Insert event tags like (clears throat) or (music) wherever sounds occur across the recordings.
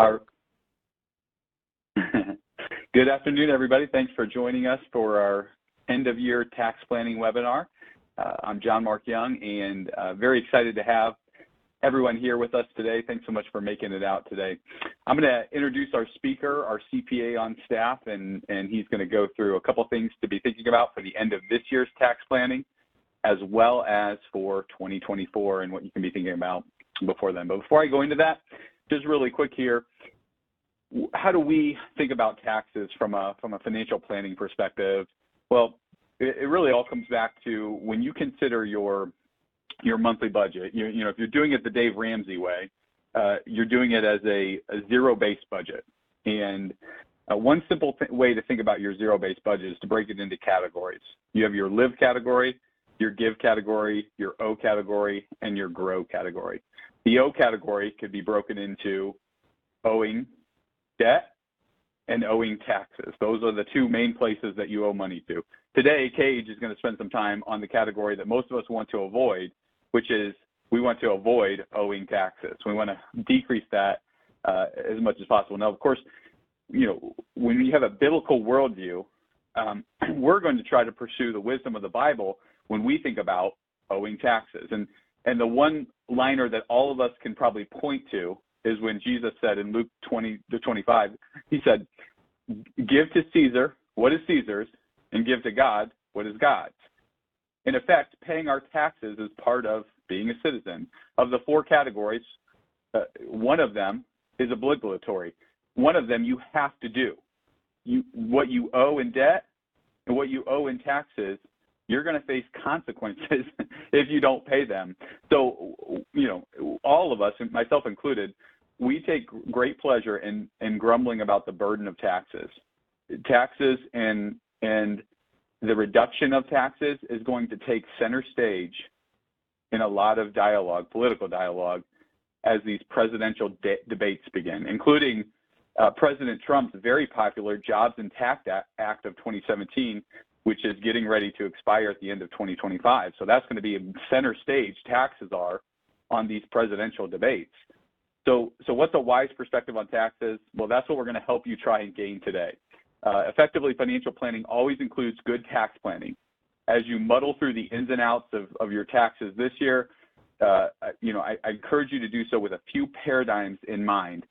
Our (laughs) Good afternoon, everybody. Thanks for joining us for our end of year tax planning webinar. Uh, I'm John Mark Young and uh, very excited to have everyone here with us today. Thanks so much for making it out today. I'm going to introduce our speaker, our CPA on staff, and, and he's going to go through a couple things to be thinking about for the end of this year's tax planning, as well as for 2024 and what you can be thinking about before then. But before I go into that, just really quick here, how do we think about taxes from a from a financial planning perspective? Well, it, really all comes back to when you consider your your monthly budget. You, know, if you're doing it the Dave Ramsey way, uh, you're doing it as a, zero-based budget. And uh, one simple way to think about your zero-based budget is to break it into categories. You have your live category, your give category, your O category, and your grow category. The O category could be broken into owing debt and owing taxes. Those are the two main places that you owe money to. Today, Kage is going to spend some time on the category that most of us want to avoid, which is we want to avoid owing taxes. We want to decrease that uh, as much as possible. Now, of course, you know, when you have a biblical worldview, um, (clears throat) we're going to try to pursue the wisdom of the Bible when we think about owing taxes. And and the one liner that all of us can probably point to is when Jesus said in Luke 20 to 25, he said, Give to Caesar what is Caesar's, and give to God what is God's. In effect, paying our taxes is part of being a citizen. Of the four categories, uh, one of them is obligatory. One of them you have to do. You, what you owe in debt and what you owe in taxes you're going to face consequences (laughs) if you don't pay them. So, you know, all of us, myself included, we take great pleasure in, in grumbling about the burden of taxes. Taxes and and the reduction of taxes is going to take center stage in a lot of dialogue, political dialogue, as these presidential de debates begin, including uh, President Trump's very popular Jobs and Tax Act of 2017, which is getting ready to expire at the end of 2025. So that's going to be center stage, taxes are, on these presidential debates. So, so what's a wise perspective on taxes? Well, that's what we're going to help you try and gain today. Uh, effectively, financial planning always includes good tax planning. As you muddle through the ins and outs of, of your taxes this year, uh, you know, I, I encourage you to do so with a few paradigms in mind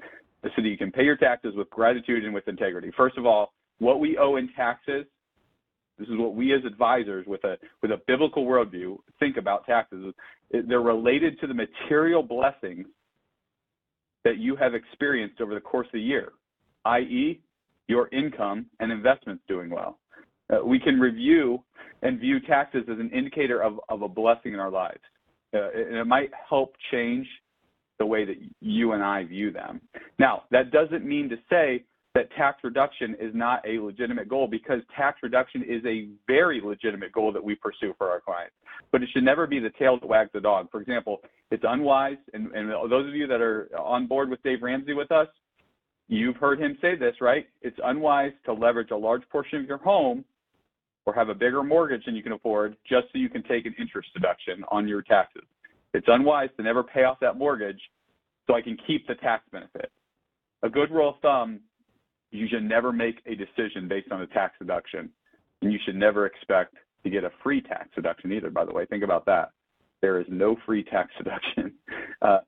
so that you can pay your taxes with gratitude and with integrity. First of all, what we owe in taxes this is what we as advisors with a with a biblical worldview think about taxes. They're related to the material blessings that you have experienced over the course of the year, i.e., your income and investments doing well. Uh, we can review and view taxes as an indicator of, of a blessing in our lives. Uh, and it might help change the way that you and I view them. Now, that doesn't mean to say that tax reduction is not a legitimate goal because tax reduction is a very legitimate goal that we pursue for our clients. But it should never be the tail that wags the dog. For example, it's unwise, and, and those of you that are on board with Dave Ramsey with us, you've heard him say this, right? It's unwise to leverage a large portion of your home or have a bigger mortgage than you can afford just so you can take an interest deduction on your taxes. It's unwise to never pay off that mortgage so I can keep the tax benefit. A good rule of thumb you should never make a decision based on a tax deduction. And you should never expect to get a free tax deduction either, by the way. Think about that. There is no free tax (laughs) deduction. Uh,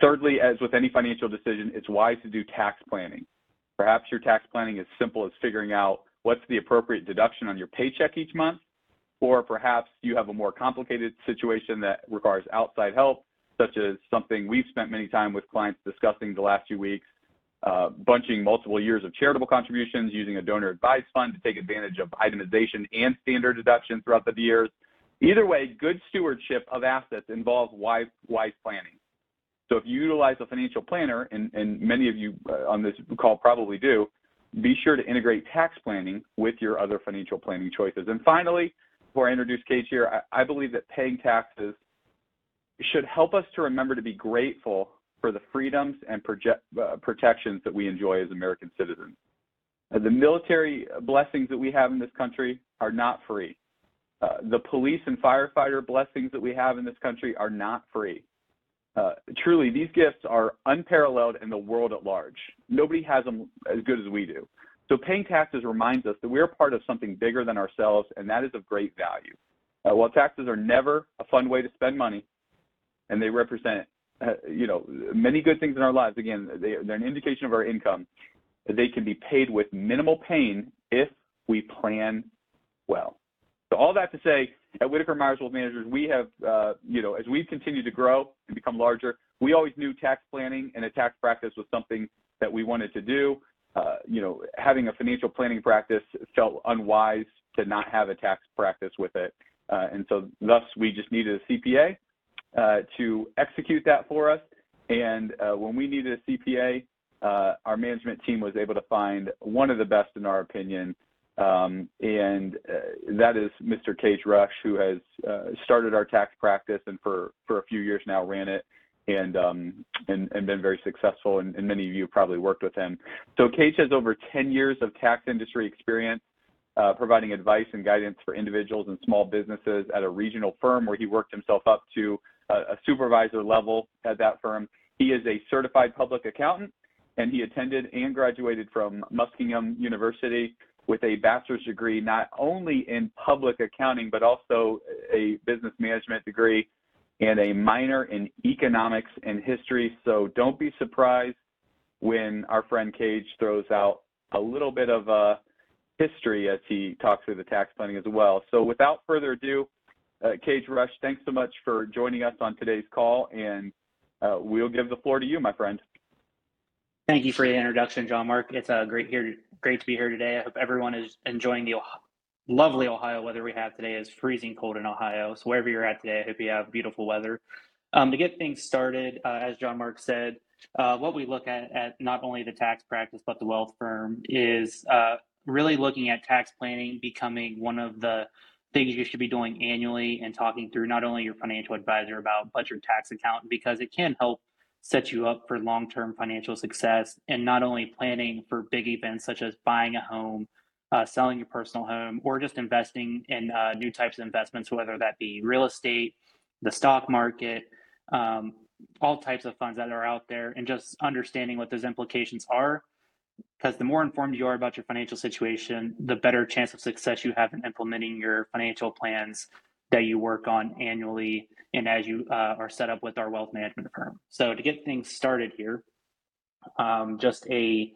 thirdly, as with any financial decision, it's wise to do tax planning. Perhaps your tax planning is simple as figuring out what's the appropriate deduction on your paycheck each month, or perhaps you have a more complicated situation that requires outside help, such as something we've spent many time with clients discussing the last few weeks, uh, bunching multiple years of charitable contributions, using a donor advised fund to take advantage of itemization and standard deduction throughout the years. Either way, good stewardship of assets involves wise, wise planning. So if you utilize a financial planner, and, and many of you uh, on this call probably do, be sure to integrate tax planning with your other financial planning choices. And finally, before I introduce Kage here, I, I believe that paying taxes should help us to remember to be grateful for the freedoms and project, uh, protections that we enjoy as American citizens. Uh, the military blessings that we have in this country are not free. Uh, the police and firefighter blessings that we have in this country are not free. Uh, truly, these gifts are unparalleled in the world at large. Nobody has them as good as we do. So paying taxes reminds us that we're part of something bigger than ourselves, and that is of great value. Uh, while taxes are never a fun way to spend money, and they represent, you know, many good things in our lives. Again, they, they're an indication of our income. They can be paid with minimal pain if we plan well. So all that to say, at Whitaker Myers Wealth Managers, we have, uh, you know, as we've continued to grow and become larger, we always knew tax planning and a tax practice was something that we wanted to do. Uh, you know, having a financial planning practice felt unwise to not have a tax practice with it. Uh, and so thus we just needed a CPA uh, to execute that for us. And uh, when we needed a CPA, uh, our management team was able to find one of the best in our opinion. Um, and uh, that is Mr. Kage Rush, who has started our tax practice and for, for a few years now ran it and um, and, and been very successful. And, and, many of you probably worked with him. So Cage has over 10 years of tax industry experience, uh, providing advice and guidance for individuals and small businesses at a regional firm where he worked himself up to a, a supervisor level at that firm. He is a certified public accountant, and he attended and graduated from Muskingum University with a bachelor's degree not only in public accounting but also a business management degree and a minor in economics and history. So don't be surprised when our friend Kage throws out a little bit of uh, history as he talks through the tax planning as well. So without further ado, Kage Rush, thanks so much for joining us on today's call, and uh, we'll give the floor to you, my friend. Thank you for the introduction, John Mark. It's uh, great here, great to be here today. I hope everyone is enjoying the lovely Ohio weather we have today is freezing cold in Ohio. So wherever you're at today, I hope you have beautiful weather. Um, to get things started, uh, as John Mark said, uh, what we look at at not only the tax practice but the wealth firm is uh, really looking at tax planning becoming one of the things you should be doing annually and talking through not only your financial advisor about but your tax accountant because it can help set you up for long-term financial success and not only planning for big events such as buying a home uh, selling your personal home, or just investing in uh, new types of investments, whether that be real estate, the stock market, um, all types of funds that are out there, and just understanding what those implications are. Because the more informed you are about your financial situation, the better chance of success you have in implementing your financial plans that you work on annually and as you uh, are set up with our wealth management firm. So, to get things started here, um, just a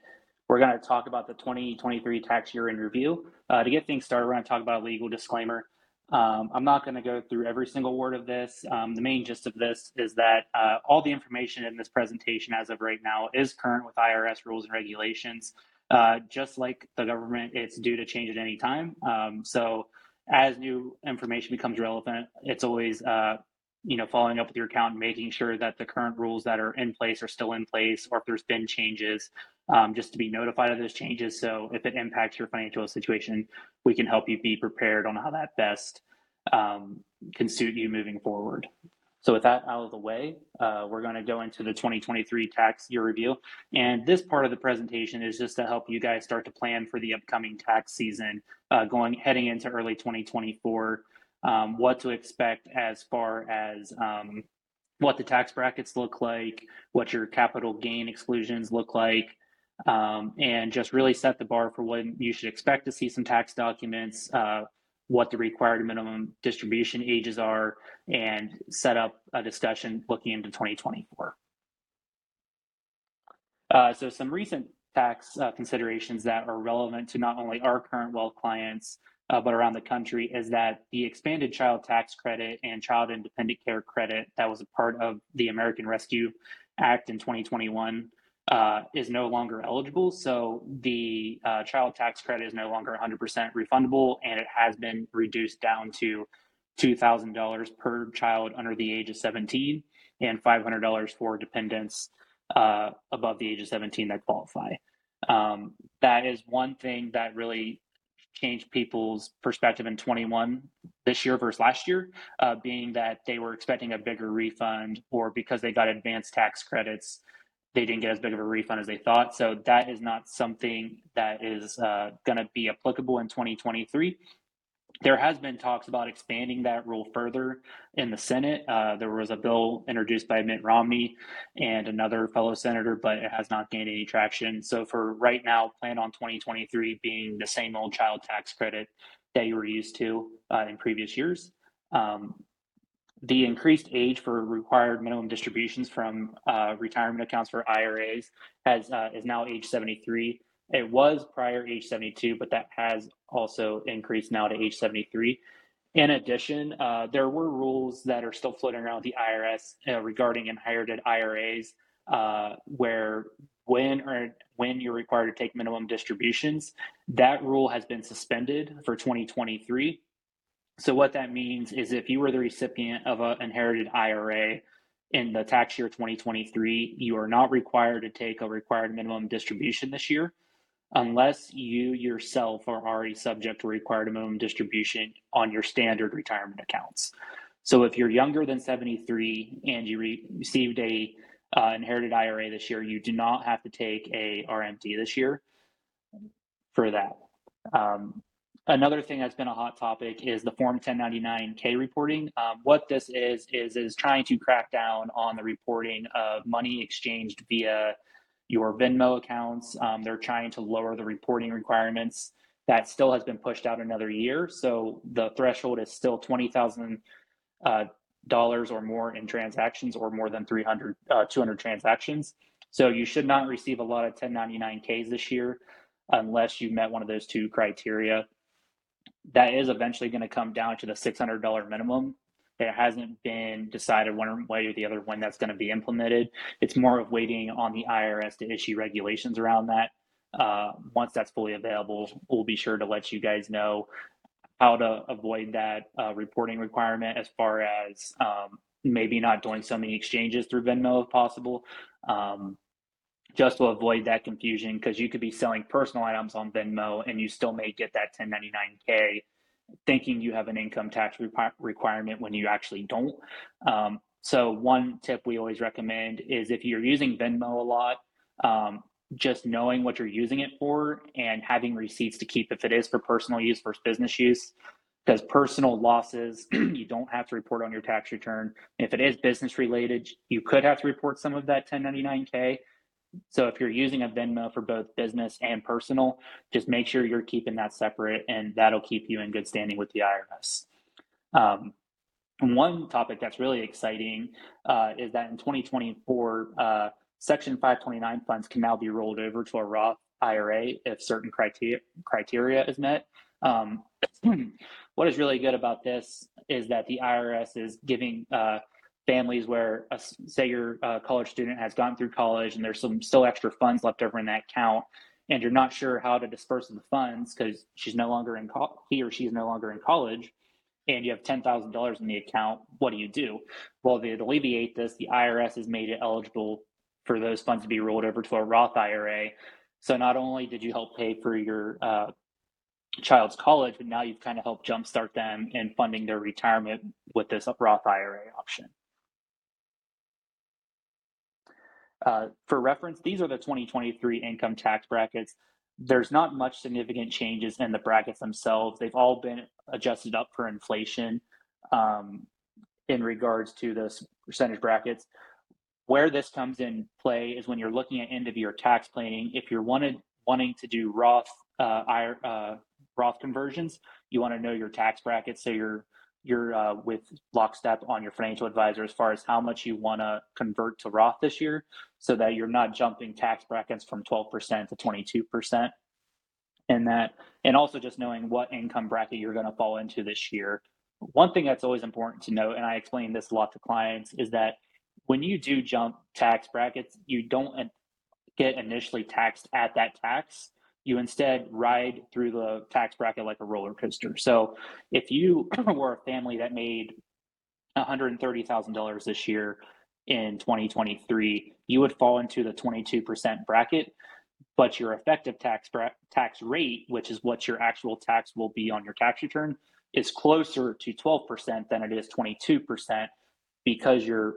we're going to talk about the 2023 tax year in review. Uh, to get things started, we're going to talk about a legal disclaimer. Um, I'm not going to go through every single word of this. Um, the main gist of this is that uh, all the information in this presentation as of right now is current with IRS rules and regulations. Uh, just like the government, it's due to change at any time. Um, so as new information becomes relevant, it's always uh, you know following up with your accountant, making sure that the current rules that are in place are still in place, or if there's been changes, um, just to be notified of those changes. So if it impacts your financial situation, we can help you be prepared on how that best um, can suit you moving forward. So with that out of the way, uh, we're going to go into the 2023 tax year review. And this part of the presentation is just to help you guys start to plan for the upcoming tax season, uh, going heading into early 2024, um, what to expect as far as um, what the tax brackets look like, what your capital gain exclusions look like, um, and just really set the bar for when you should expect to see some tax documents, uh, what the required minimum distribution ages are, and set up a discussion looking into 2024. Uh, so some recent tax uh, considerations that are relevant to not only our current wealth clients, uh, but around the country is that the expanded child tax credit and child independent care credit that was a part of the American Rescue Act in 2021 uh, is no longer eligible. So the uh, child tax credit is no longer 100% refundable, and it has been reduced down to $2,000 per child under the age of 17 and $500 for dependents uh, above the age of 17 that qualify. Um, that is one thing that really changed people's perspective in 21 this year versus last year, uh, being that they were expecting a bigger refund or because they got advanced tax credits they didn't get as big of a refund as they thought. So that is not something that is uh, going to be applicable in 2023. There has been talks about expanding that rule further in the Senate. Uh, there was a bill introduced by Mitt Romney and another fellow senator, but it has not gained any traction. So for right now, plan on 2023 being the same old child tax credit that you were used to uh, in previous years. Um, the increased age for required minimum distributions from uh, retirement accounts for IRAs has uh, is now age 73. It was prior age 72, but that has also increased now to age 73. In addition, uh, there were rules that are still floating around the IRS uh, regarding inherited IRAs, uh, where when or when you're required to take minimum distributions, that rule has been suspended for 2023. So what that means is if you were the recipient of an inherited IRA in the tax year 2023, you are not required to take a required minimum distribution this year unless you yourself are already subject to required minimum distribution on your standard retirement accounts. So if you're younger than 73 and you re- received a uh, inherited IRA this year, you do not have to take a RMD this year for that. Um, another thing that's been a hot topic is the Form 1099K reporting. Um, what this is is is trying to crack down on the reporting of money exchanged via your Venmo accounts. Um, they're trying to lower the reporting requirements. That still has been pushed out another year. So the threshold is still twenty thousand uh, dollars or more in transactions, or more than 300, uh, 200 transactions. So you should not receive a lot of 1099Ks this year unless you met one of those two criteria. That is eventually going to come down to the $600 minimum it hasn't been decided one way or the other when that's going to be implemented. It's more of waiting on the IRS to issue regulations around that. Uh, once that's fully available, we'll be sure to let you guys know how to avoid that uh, reporting requirement as far as um, maybe not doing so many exchanges through Venmo if possible. Um, just to avoid that confusion, because you could be selling personal items on Venmo and you still may get that 1099K thinking you have an income tax requirement when you actually don't. Um, so one tip we always recommend is if you're using Venmo a lot, um, just knowing what you're using it for and having receipts to keep if it is for personal use versus business use. Because personal losses, (clears throat) you don't have to report on your tax return. If it is business related, you could have to report some of that 1099K. So if you're using a Venmo for both business and personal, just make sure you're keeping that separate, and that'll keep you in good standing with the IRS. Um, one topic that's really exciting uh, is that in 2024, uh, Section 529 funds can now be rolled over to a Roth IRA if certain criteria criteria is met. Um, (clears throat) what is really good about this is that the IRS is giving uh, families where, uh, say, your uh, college student has gone through college and there's some still extra funds left over in that account, and you're not sure how to disperse the funds because she's no longer in co- he or she's no longer in college, and you have ten thousand dollars in the account. What do you do? Well, to alleviate this, the IRS has made it eligible for those funds to be rolled over to a Roth IRA. So not only did you help pay for your uh, child's college, but now you've kind of helped jumpstart them in funding their retirement with this Roth IRA option. Uh, for reference, these are the 2023 income tax brackets. There's not much significant changes in the brackets themselves. They've all been adjusted up for inflation um, in regards to those percentage brackets. Where this comes in play is when you're looking at end of year tax planning. If you're wanted wanting to do Roth uh, uh, Roth conversions, you want to know your tax brackets so you're you're uh, with lockstep on your financial advisor as far as how much you want to convert to Roth this year so that you're not jumping tax brackets from 12% to 22% and that and also just knowing what income bracket you're going to fall into this year. One thing that's always important to note and i explain this a lot to clients is that when you do jump tax brackets you don't get initially taxed at that tax you instead ride through the tax bracket like a roller coaster. So if you (clears throat) were a family that made $130,000 this year in 2023, you would fall into the 22% bracket, but your effective tax bra- tax rate, which is what your actual tax will be on your tax return, is closer to 12% than it is 22% because you're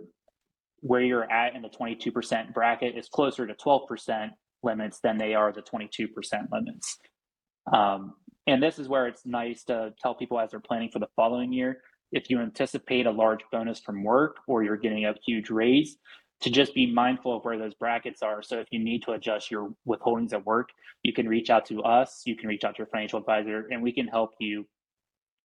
where you're at in the 22% bracket is closer to 12% limits than they are the 22% limits. Um, And this is where it's nice to tell people as they're planning for the following year if you anticipate a large bonus from work or you're getting a huge raise, to just be mindful of where those brackets are. So if you need to adjust your withholdings at work, you can reach out to us, you can reach out to your financial advisor, and we can help you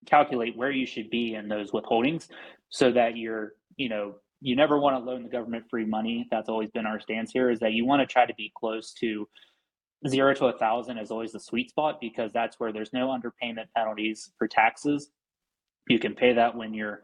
calculate where you should be in those withholdings so that you're, you know, you never want to loan the government free money. That's always been our stance here is that you want to try to be close to zero to a thousand is always the sweet spot because that's where there's no underpayment penalties for taxes. You can pay that when you're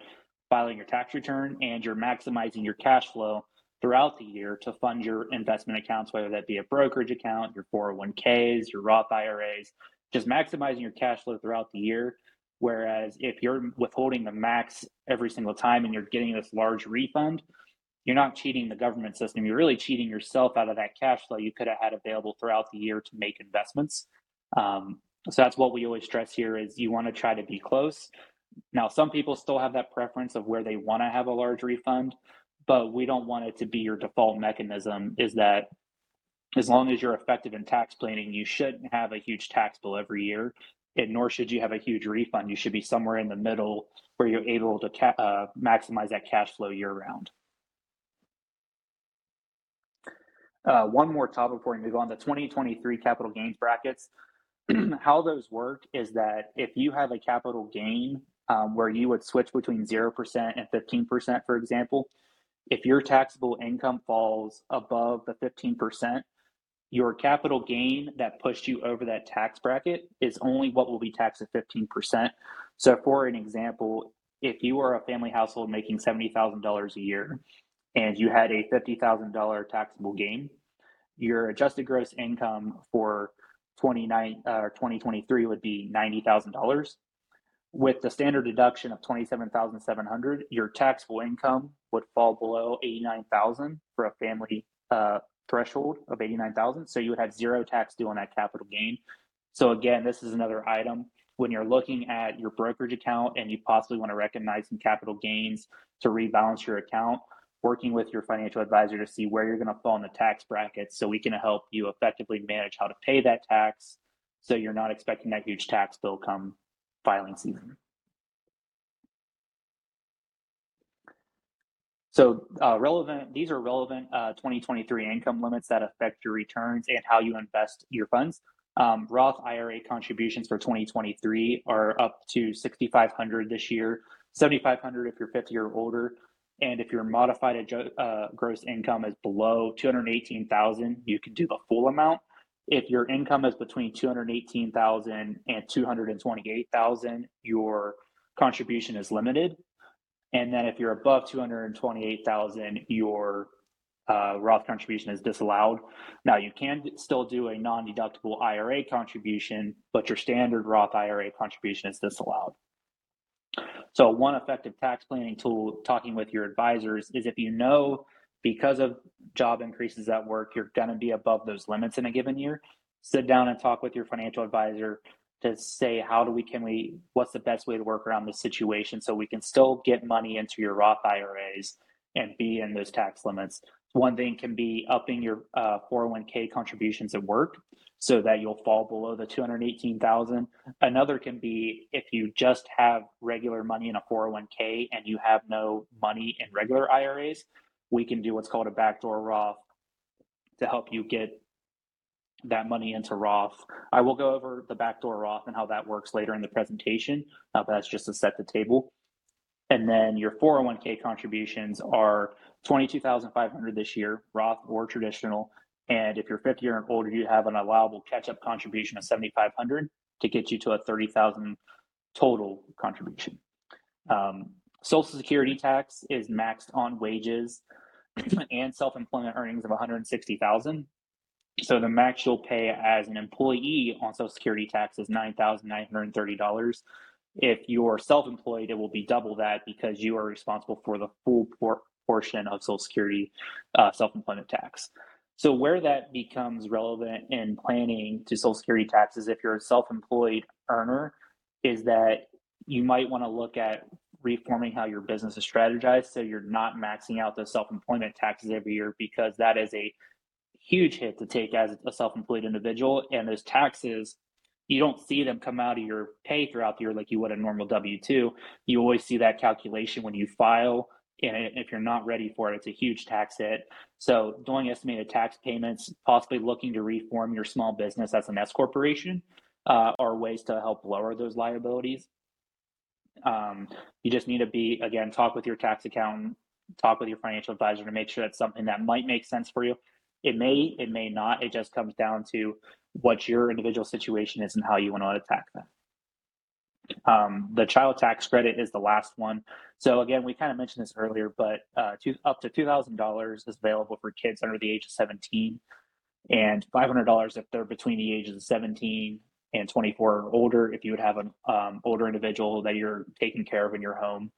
filing your tax return and you're maximizing your cash flow throughout the year to fund your investment accounts, whether that be a brokerage account, your 401ks, your Roth IRAs, just maximizing your cash flow throughout the year. Whereas if you're withholding the max every single time and you're getting this large refund, you're not cheating the government system. You're really cheating yourself out of that cash flow you could have had available throughout the year to make investments. Um, so that's what we always stress here is you want to try to be close. Now, some people still have that preference of where they want to have a large refund, but we don't want it to be your default mechanism is that as long as you're effective in tax planning, you shouldn't have a huge tax bill every year, and nor should you have a huge refund. You should be somewhere in the middle where you're able to ca- uh, maximize that cash flow year round. Uh, one more topic before we move on the 2023 capital gains brackets. (clears throat) How those work is that if you have a capital gain um, where you would switch between 0% and 15%, for example, if your taxable income falls above the 15%, your capital gain that pushed you over that tax bracket is only what will be taxed at 15%. So, for an example, if you are a family household making $70,000 a year and you had a $50,000 taxable gain, your adjusted gross income for 29 uh, 2023 would be $90,000 with the standard deduction of 27,700, your taxable income would fall below 89,000 for a family uh, threshold of 89,000. So you would have zero tax due on that capital gain. So again, this is another item when you're looking at your brokerage account and you possibly want to recognize some capital gains to rebalance your account, working with your financial advisor to see where you're going to fall in the tax bracket so we can help you effectively manage how to pay that tax so you're not expecting that huge tax bill come filing season. So uh, relevant, these are relevant uh, 2023 income limits that affect your returns and how you invest your funds. Um, Roth IRA contributions for 2023 are up to 6,500 this year, 7,500 if you're 50 or older, and if your modified uh, gross income is below 218,000, you can do the full amount. If your income is between 218,000 and 228,000, your contribution is limited. And then if you're above 228,000, your uh, Roth contribution is disallowed. Now you can still do a non-deductible IRA contribution, but your standard Roth IRA contribution is disallowed. So one effective tax planning tool, talking with your advisors, is if you know because of job increases at work, you're going to be above those limits in a given year. Sit down and talk with your financial advisor to say how do we can we what's the best way to work around this situation so we can still get money into your Roth IRAs and be in those tax limits. One thing can be upping your uh, 401k contributions at work so that you'll fall below the 218,000. Another can be if you just have regular money in a 401k and you have no money in regular IRAs, we can do what's called a backdoor Roth to help you get that money into Roth. I will go over the backdoor Roth and how that works later in the presentation, uh, but that's just to set the table. And then your 401k contributions are 22,500 this year, Roth or traditional. And if you're 50 or older, you have an allowable catch-up contribution of 7,500 to get you to a 30,000 total contribution. Um, Social Security tax is maxed on wages (clears throat) and self-employment earnings of 160,000. So the max you'll pay as an employee on Social Security tax is $9,930. If you're self-employed, it will be double that because you are responsible for the full por- portion of Social Security uh, self-employment tax. So where that becomes relevant in planning to Social Security taxes, if you're a self-employed earner, is that you might want to look at reforming how your business is strategized so you're not maxing out the self-employment taxes every year because that is a huge hit to take as a self-employed individual and those taxes you don't see them come out of your pay throughout the year like you would a normal W 2. You always see that calculation when you file. And if you're not ready for it, it's a huge tax hit. So, doing estimated tax payments, possibly looking to reform your small business as an S corporation, uh, are ways to help lower those liabilities. Um, you just need to be again talk with your tax accountant, talk with your financial advisor to make sure that's something that might make sense for you. It may, it may not. It just comes down to what your individual situation is and how you want to attack that. Um, the child tax credit is the last one. So again, we kind of mentioned this earlier, but uh, to, up to two thousand dollars is available for kids under the age of seventeen, and five hundred dollars if they're between the ages of seventeen and twenty four or older. If you would have an um, older individual that you're taking care of in your home,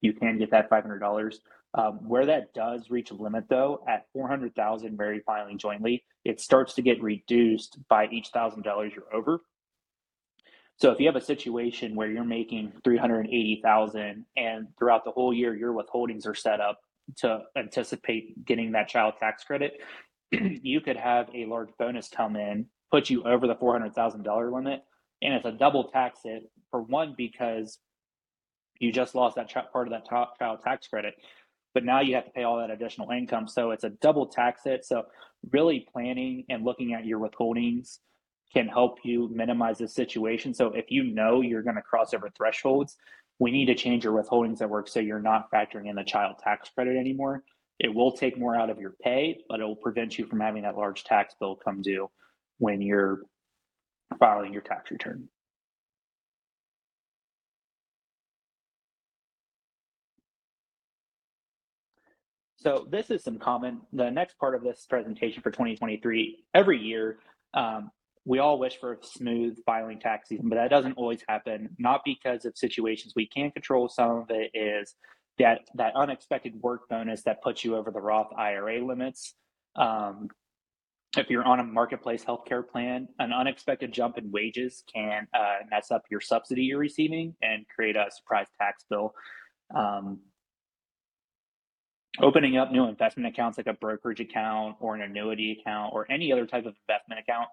you can get that five hundred dollars. Um, where that does reach a limit, though, at 400,000 married filing jointly, it starts to get reduced by each thousand dollars you're over. So if you have a situation where you're making 380,000 and throughout the whole year your withholdings are set up to anticipate getting that child tax credit, (clears throat) you could have a large bonus come in, put you over the $400,000 limit, and it's a double tax hit for one because you just lost that part of that child tax credit but now you have to pay all that additional income. So it's a double tax hit. So really planning and looking at your withholdings can help you minimize this situation. So if you know you're going to cross over thresholds, we need to change your withholdings at work so you're not factoring in the child tax credit anymore. It will take more out of your pay, but it will prevent you from having that large tax bill come due when you're filing your tax return. So this is some common, the next part of this presentation for 2023, every year, um, we all wish for a smooth filing tax season, but that doesn't always happen, not because of situations we can't control. Some of it is that, that unexpected work bonus that puts you over the Roth IRA limits. Um, if you're on a marketplace healthcare plan, an unexpected jump in wages can uh, mess up your subsidy you're receiving and create a surprise tax bill. Um, opening up new investment accounts like a brokerage account or an annuity account or any other type of investment account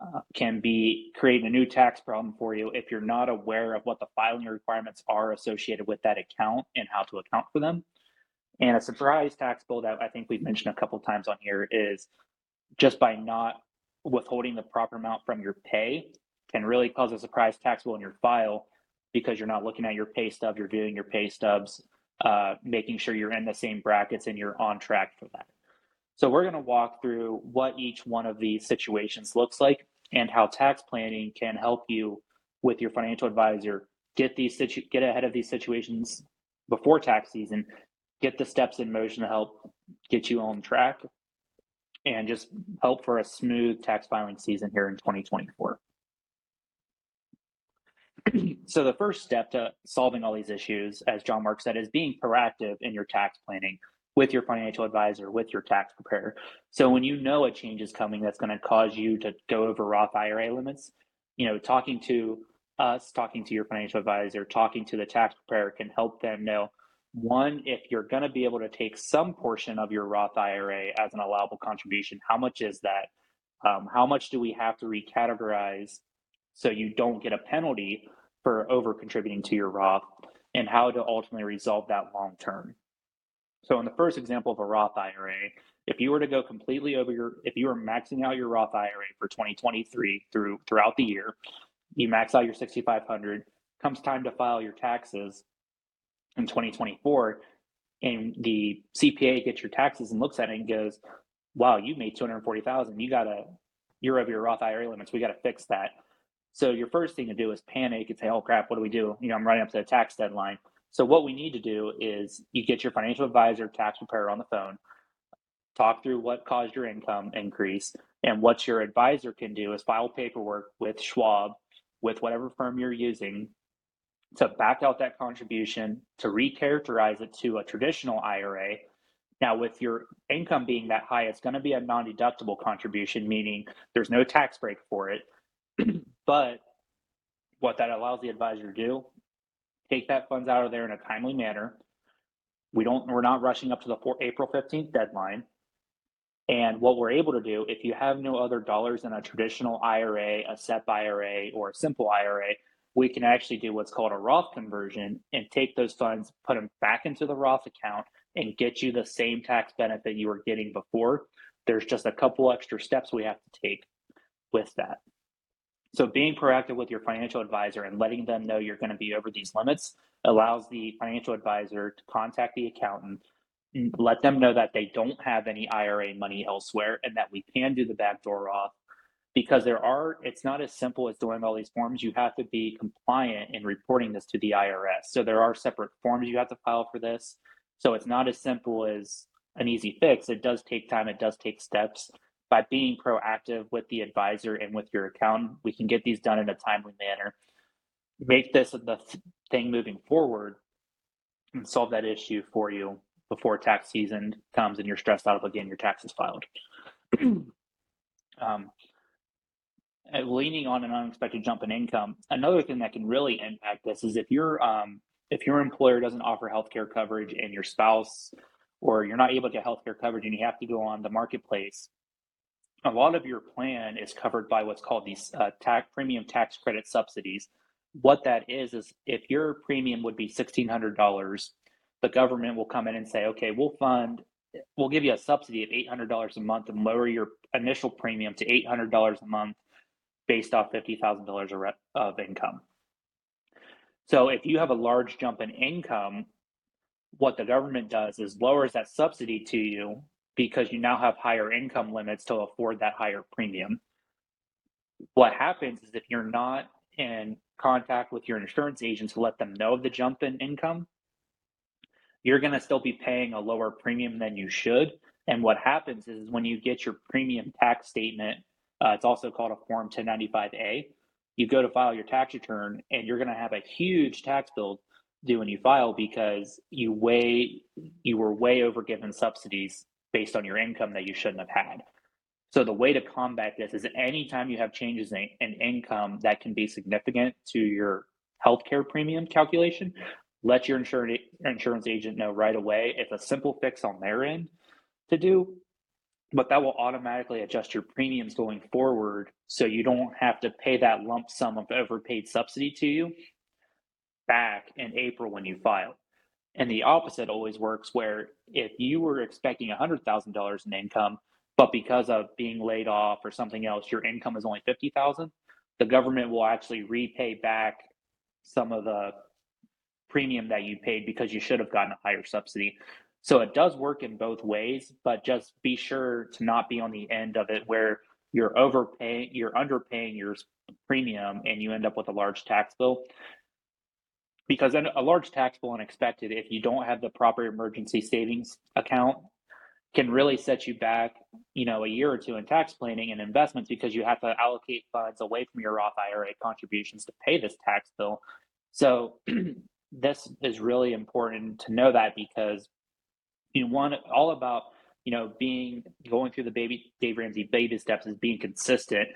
uh, can be creating a new tax problem for you if you're not aware of what the filing requirements are associated with that account and how to account for them. And a surprise tax bill that I think we've mentioned a couple times on here is just by not withholding the proper amount from your pay can really cause a surprise tax bill in your file because you're not looking at your pay stub, you're viewing your pay stubs uh, making sure you're in the same brackets and you're on track for that. So we're going to walk through what each one of these situations looks like and how tax planning can help you with your financial advisor get these situ- get ahead of these situations before tax season, get the steps in motion to help get you on track and just help for a smooth tax filing season here in 2024. (clears throat) so the first step to solving all these issues, as John Mark said, is being proactive in your tax planning with your financial advisor, with your tax preparer. So when you know a change is coming that's going to cause you to go over Roth IRA limits, you know, talking to us, talking to your financial advisor, talking to the tax preparer can help them know one, if you're going to be able to take some portion of your Roth IRA as an allowable contribution, how much is that? Um, how much do we have to recategorize so you don't get a penalty for over contributing to your Roth and how to ultimately resolve that long term. So in the first example of a Roth IRA, if you were to go completely over your, if you were maxing out your Roth IRA for 2023 through throughout the year, you max out your 6,500. Comes time to file your taxes in 2024, and the CPA gets your taxes and looks at it and goes, "Wow, you made 240,000. You gotta, you're over your Roth IRA limits. We got to fix that." So your first thing to do is panic and say, "Oh crap, what do we do?" You know, I'm running up to the tax deadline. So what we need to do is you get your financial advisor, tax preparer on the phone, talk through what caused your income increase, and what your advisor can do is file paperwork with Schwab, with whatever firm you're using, to back out that contribution, to recharacterize it to a traditional IRA. Now, with your income being that high, it's going to be a non deductible contribution, meaning there's no tax break for it. (clears throat) But what that allows the advisor to do, take that funds out of there in a timely manner. We don't, we're not rushing up to the four, April 15th deadline. And what we're able to do, if you have no other dollars in a traditional IRA, a SEP IRA, or a simple IRA, we can actually do what's called a Roth conversion and take those funds, put them back into the Roth account, and get you the same tax benefit you were getting before. There's just a couple extra steps we have to take with that. So, being proactive with your financial advisor and letting them know you're going to be over these limits allows the financial advisor to contact the accountant, mm, let them know that they don't have any IRA money elsewhere and that we can do the backdoor Roth because there are it's not as simple as doing all these forms. You have to be compliant in reporting this to the irs so there are separate forms you have to file for this. So it's not as simple as an easy fix. It does take time. It does take steps by being proactive with the advisor and with your accountant we can get these done in a timely manner. Make this the thing moving forward and solve that issue for you before tax season comes and you're stressed out of again your taxes filed. (clears throat) Um, leaning on an unexpected jump in income, another thing that can really impact this is if your um, if your employer doesn't offer healthcare coverage and your spouse or you're not able to get healthcare coverage and you have to go on the marketplace, a lot of your plan is covered by what's called these uh, tax premium tax credit subsidies. What that is is if your premium would be sixteen hundred dollars, the government will come in and say, okay, we'll fund, we'll give you a subsidy of eight hundred dollars a month and lower your initial premium to eight hundred dollars a month based off $50,000 of income. So if you have a large jump in income, what the government does is lowers that subsidy to you because you now have higher income limits to afford that higher premium. What happens is if you're not in contact with your insurance agent to let them know of the jump in income, you're going to still be paying a lower premium than you should. And what happens is when you get your premium tax statement uh, it's also called a Form 1095A. You go to file your tax return, and you're going to have a huge tax bill due when you file because you way you were way over given subsidies based on your income that you shouldn't have had. So the way to combat this is anytime you have changes in, in income that can be significant to your healthcare premium calculation, let your insurance insurance agent know right away. It's a simple fix on their end to do, but that will automatically adjust your premiums going forward so you don't have to pay that lump sum of overpaid subsidy to you back in April when you file. And the opposite always works where if you were expecting $100,000 in income, but because of being laid off or something else, your income is only 50,000, the government will actually repay back some of the premium that you paid because you should have gotten a higher subsidy. So it does work in both ways, but just be sure to not be on the end of it where you're overpaying, you're underpaying your premium and you end up with a large tax bill. Because a large tax bill unexpected, if you don't have the proper emergency savings account, can really set you back, you know, a year or two in tax planning and investments because you have to allocate funds away from your Roth IRA contributions to pay this tax bill. So (clears throat) this is really important to know that because you know, one all about you know being going through the baby Dave Ramsey baby steps is being consistent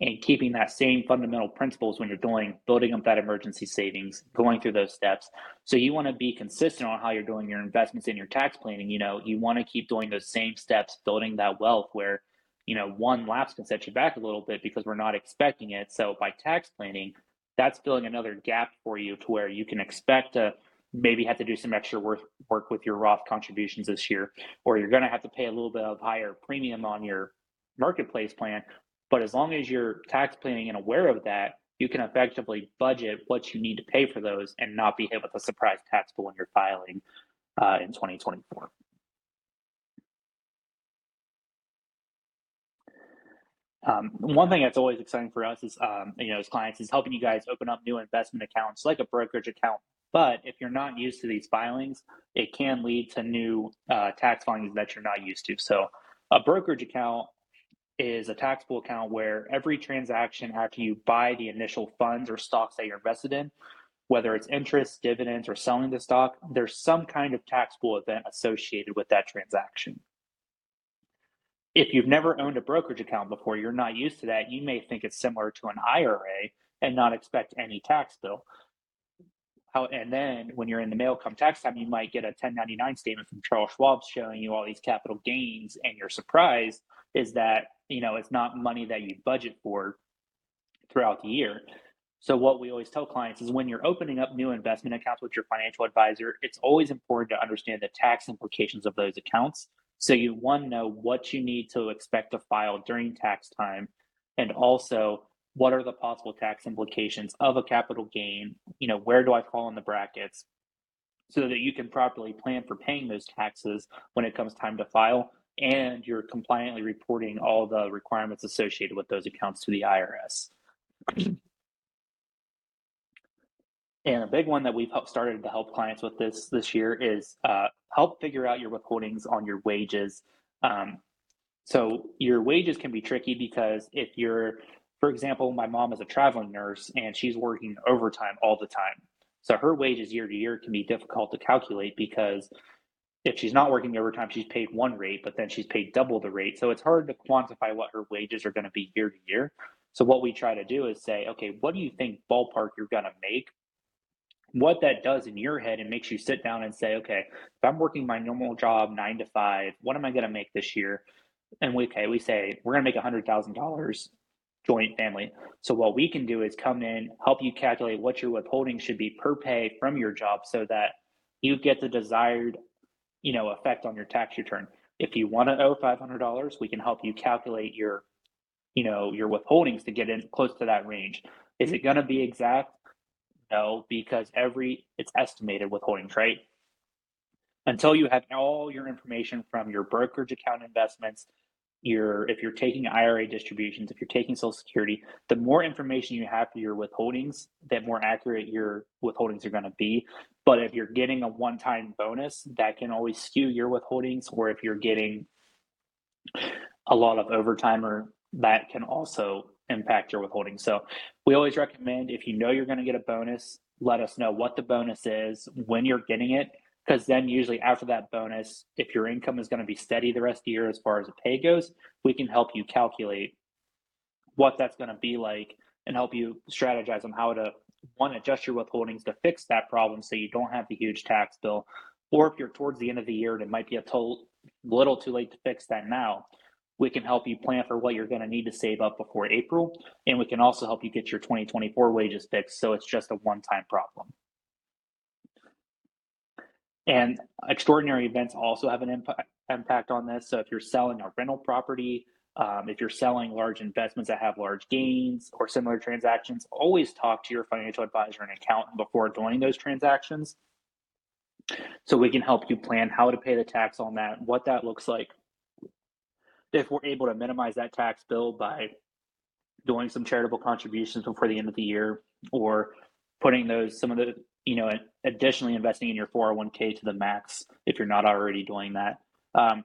and keeping that same fundamental principles when you're doing building up that emergency savings, going through those steps. So you want to be consistent on how you're doing your investments in your tax planning. You know, you want to keep doing those same steps, building that wealth where, you know, one lapse can set you back a little bit because we're not expecting it. So by tax planning, that's filling another gap for you to where you can expect to maybe have to do some extra work work with your Roth contributions this year, or you're going to have to pay a little bit of higher premium on your marketplace plan. But as long as you're tax planning and aware of that, you can effectively budget what you need to pay for those and not be hit with a surprise tax bill when you're filing uh, in 2024. Um, one thing that's always exciting for us is, um, you know, as clients, is helping you guys open up new investment accounts like a brokerage account but if you're not used to these filings, it can lead to new uh, tax filings that you're not used to. So, a brokerage account is a taxable account where every transaction after you buy the initial funds or stocks that you're invested in, whether it's interest, dividends, or selling the stock, there's some kind of taxable event associated with that transaction. If you've never owned a brokerage account before, you're not used to that, you may think it's similar to an IRA and not expect any tax bill and then when you're in the mail come tax time, you might get a 1099 statement from Charles Schwab showing you all these capital gains, and your surprise is that you know it's not money that you budget for throughout the year. So what we always tell clients is when you're opening up new investment accounts with your financial advisor, it's always important to understand the tax implications of those accounts. So you one know what you need to expect to file during tax time, and also what are the possible tax implications of a capital gain? You know, where do I fall in the brackets? So that you can properly plan for paying those taxes when it comes time to file, and you're compliantly reporting all the requirements associated with those accounts to the IRS. And a big one that we've helped started to help clients with this this year is uh, help figure out your withholdings on your wages. Um, so your wages can be tricky because if you're, for example, my mom is a traveling nurse and she's working overtime all the time. So her wages year to year can be difficult to calculate because if she's not working overtime, she's paid one rate, but then she's paid double the rate. So it's hard to quantify what her wages are going to be year to year. So what we try to do is say, okay, what do you think ballpark you're going to make what that does in your head and makes you sit down and say, okay, if I'm working my normal job nine to five, what am I going to make this year? And we, okay, we say we're going to make a hundred thousand dollars joint family. So what we can do is come in, help you calculate what your withholding should be per pay from your job, so that you get the desired, you know, effect on your tax return. If you want to owe five hundred dollars, we can help you calculate your, you know, your withholdings to get in close to that range. Is it going to be exact? No, because every it's estimated withholdings, right? Until you have all your information from your brokerage account investments, your if you're taking IRA distributions, if you're taking Social Security, the more information you have for your withholdings, the more accurate your withholdings are going to be. But if you're getting a one-time bonus, that can always skew your withholdings, or if you're getting a lot of overtime, or that can also impact your withholding. So we always recommend if you know you're going to get a bonus, let us know what the bonus is, when you're getting it, because then usually after that bonus, if your income is going to be steady the rest of the year as far as the pay goes, we can help you calculate what that's going to be like and help you strategize on how to one adjust your withholdings to fix that problem so you don't have the huge tax bill or if you're towards the end of the year and it might be a little too late to fix that now we can help you plan for what you're going to need to save up before April. And we can also help you get your 2024 wages fixed so it's just a one time problem. And extraordinary events also have an impact, impact on this. So if you're selling a rental property, um, if you're selling large investments that have large gains or similar transactions, always talk to your financial advisor and accountant before doing those transactions. So we can help you plan how to pay the tax on that, what that looks like, if we're able to minimize that tax bill by doing some charitable contributions before the end of the year or putting those some of the you know additionally investing in your 401k to the max if you're not already doing that um,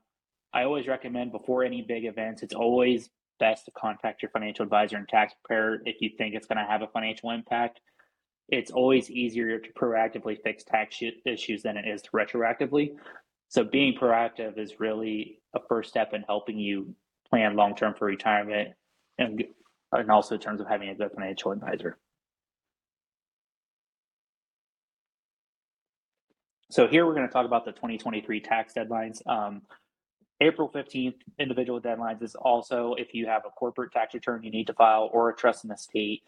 i always recommend before any big events it's always best to contact your financial advisor and tax preparer if you think it's going to have a financial impact it's always easier to proactively fix tax issues than it is to retroactively so being proactive is really a first step in helping you plan long term for retirement and, and also in terms of having a good financial advisor. So here we're going to talk about the 2023 tax deadlines. Um, April 15th, individual deadlines is also if you have a corporate tax return you need to file or a trust in the state.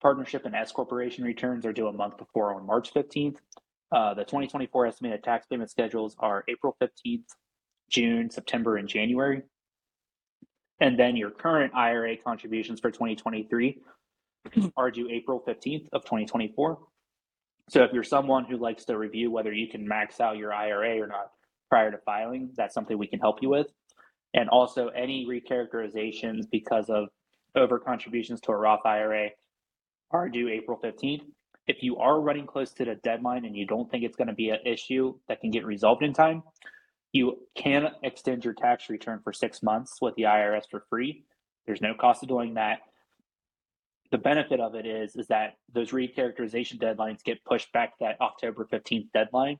Partnership and S corporation returns are due a month before on March 15th. Uh, the 2024 estimated tax payment schedules are April 15th, June, September, and January. And then your current IRA contributions for 2023 (clears throat) are due April 15th of 2024. So if you're someone who likes to review whether you can max out your IRA or not prior to filing, that's something we can help you with. And also any recharacterizations because of over contributions to a Roth IRA are due April 15th if you are running close to the deadline and you don't think it's going to be an issue that can get resolved in time, you can extend your tax return for six months with the IRS for free. There's no cost of doing that. The benefit of it is, is that those recharacterization deadlines get pushed back that October 15th deadline.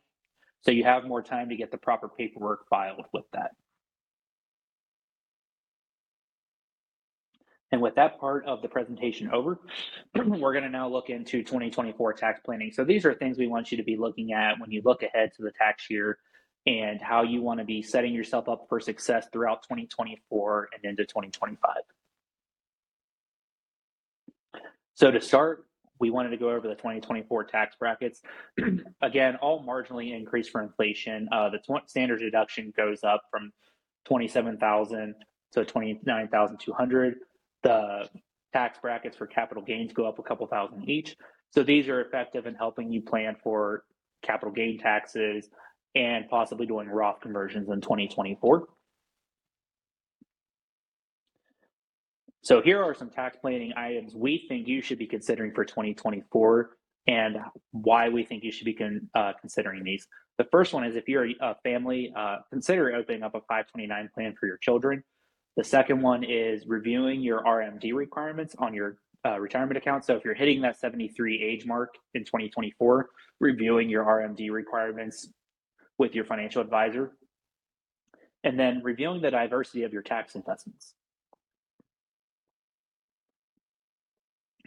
So you have more time to get the proper paperwork filed with that. And with that part of the presentation over, (clears throat) we're going to now look into 2024 tax planning. So these are things we want you to be looking at when you look ahead to the tax year and how you want to be setting yourself up for success throughout 2024 and into 2025. So to start, we wanted to go over the 2024 tax brackets. (clears throat) Again, all marginally increased for inflation. Uh, the standard deduction goes up from 27,000 to 29,200. The tax brackets for capital gains go up a couple thousand each. So these are effective in helping you plan for capital gain taxes and possibly doing Roth conversions in 2024. So here are some tax planning items we think you should be considering for 2024 and why we think you should be con, uh, considering these. The first one is if you're a family, uh, consider opening up a 529 plan for your children. The second one is reviewing your RMD requirements on your uh, retirement account. So if you're hitting that 73 age mark in 2024, reviewing your RMD requirements with your financial advisor. And then reviewing the diversity of your tax investments.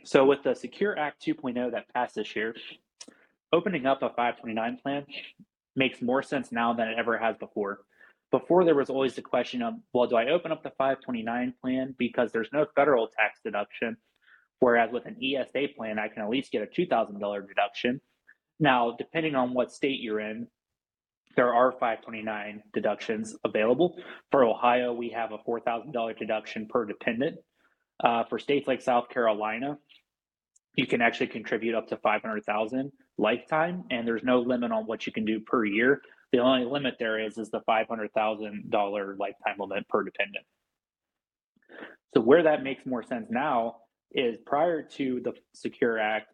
So with the Secure Act 2.0 that passed this year, opening up a 529 plan makes more sense now than it ever has before. Before there was always the question of, well, do I open up the 529 plan because there's no federal tax deduction, whereas with an ESA plan I can at least get a $2,000 deduction. Now, depending on what state you're in, there are 529 deductions available. For Ohio, we have a $4,000 deduction per dependent. Uh, for states like South Carolina, you can actually contribute up to 500,000 lifetime and there's no limit on what you can do per year. The only limit there is is the $500,000 lifetime limit per dependent. So where that makes more sense now is prior to the Secure Act,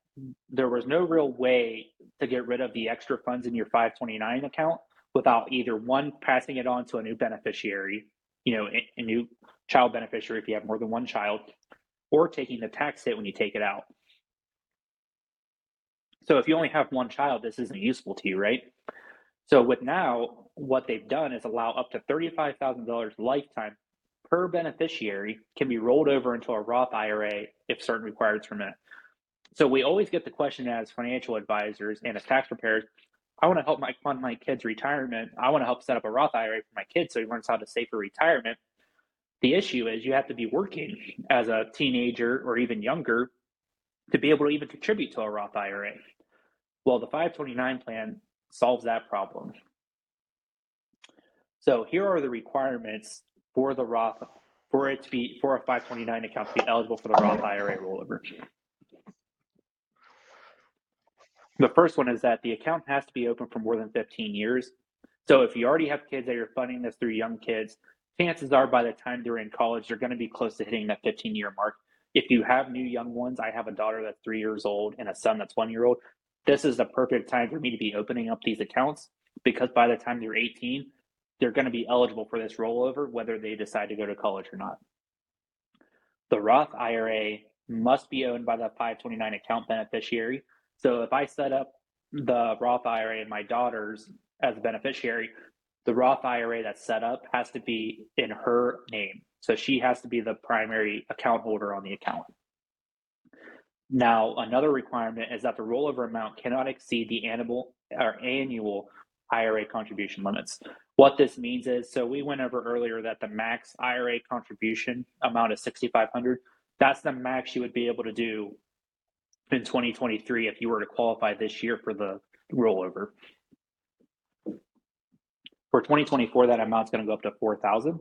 there was no real way to get rid of the extra funds in your 529 account without either one passing it on to a new beneficiary, you know, a, a new child beneficiary if you have more than one child, or taking the tax hit when you take it out. So if you only have one child, this isn't useful to you, right? So with now, what they've done is allow up to $35,000 lifetime per beneficiary can be rolled over into a Roth IRA if certain requirements met. So we always get the question as financial advisors and as tax preparers, I want to help my fund my kid's retirement. I want to help set up a Roth IRA for my kid so he learns how to save for retirement. The issue is you have to be working as a teenager or even younger to be able to even contribute to a Roth IRA. Well, the 529 plan solves that problem. So here are the requirements for the Roth for it to be for a 529 account to be eligible for the Roth IRA rollover. The first one is that the account has to be open for more than 15 years. So if you already have kids that you're funding this through young kids, chances are by the time they're in college, they're going to be close to hitting that 15 year mark. If you have new young ones, I have a daughter that's three years old and a son that's one year old this is the perfect time for me to be opening up these accounts because by the time they're 18, they're going to be eligible for this rollover, whether they decide to go to college or not. The Roth IRA must be owned by the 529 account beneficiary. So if I set up the Roth IRA and my daughter's as a beneficiary, the Roth IRA that's set up has to be in her name. So she has to be the primary account holder on the account. Now, another requirement is that the rollover amount cannot exceed the annual or annual IRA contribution limits. What this means is, so we went over earlier that the max IRA contribution amount is 6,500. That's the max you would be able to do in 2023 if you were to qualify this year for the rollover. For 2024, that amount's going to go up to 4,000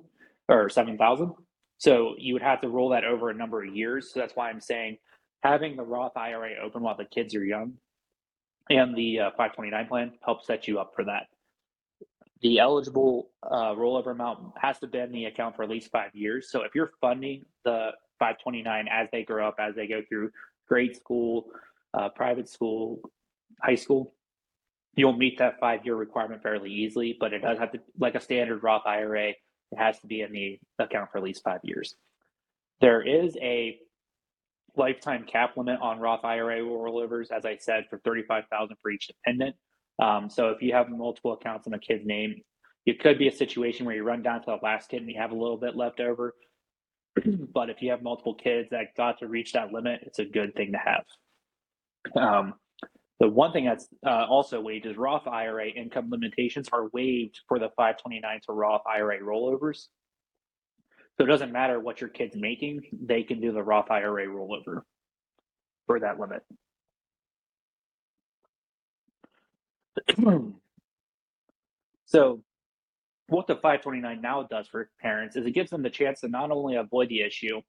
or 7,000. So you would have to roll that over a number of years. So that's why I'm saying having the Roth IRA open while the kids are young and the uh, 529 plan helps set you up for that. The eligible uh, rollover amount has to be in the account for at least five years. So if you're funding the 529 as they grow up, as they go through grade school, uh, private school, high school, you'll meet that five year requirement fairly easily. But it does have to, like a standard Roth IRA, it has to be in the account for at least five years. There is a lifetime cap limit on Roth IRA rollovers, as I said, for 35000 for each dependent. Um, so if you have multiple accounts in a kid's name, it could be a situation where you run down to the last kid and you have a little bit left over. (clears throat) but if you have multiple kids that got to reach that limit, it's a good thing to have. Um, the one thing that's uh, also waived is Roth IRA income limitations are waived for the 529 to Roth IRA rollovers. So it doesn't matter what your kid's making, they can do the Roth IRA rollover for that limit. (clears throat) so what the 529 now does for parents is it gives them the chance to not only avoid the issue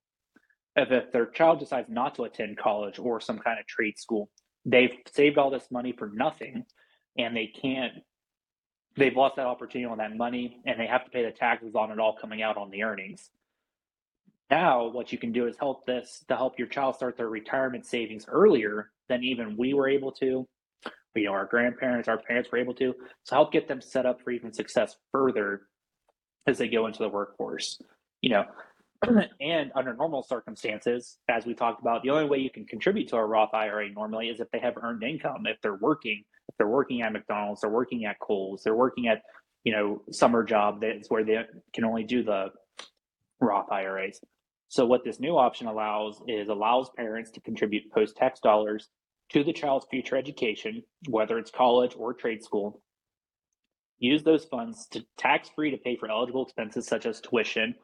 of if their child decides not to attend college or some kind of trade school, they've saved all this money for nothing and they can't they've lost that opportunity on that money and they have to pay the taxes on it all coming out on the earnings. Now what you can do is help this to help your child start their retirement savings earlier than even we were able to you know our grandparents our parents were able to to help get them set up for even success further as they go into the workforce you know (clears throat) and under normal circumstances, as we talked about, the only way you can contribute to a Roth IRA normally is if they have earned income. If they're working, if they're working at McDonald's, they're working at Kohl's, they're working at, you know, summer job that's where they can only do the Roth IRAs. So what this new option allows is allows parents to contribute post-tax dollars to the child's future education, whether it's college or trade school. Use those funds to tax-free to pay for eligible expenses such as tuition,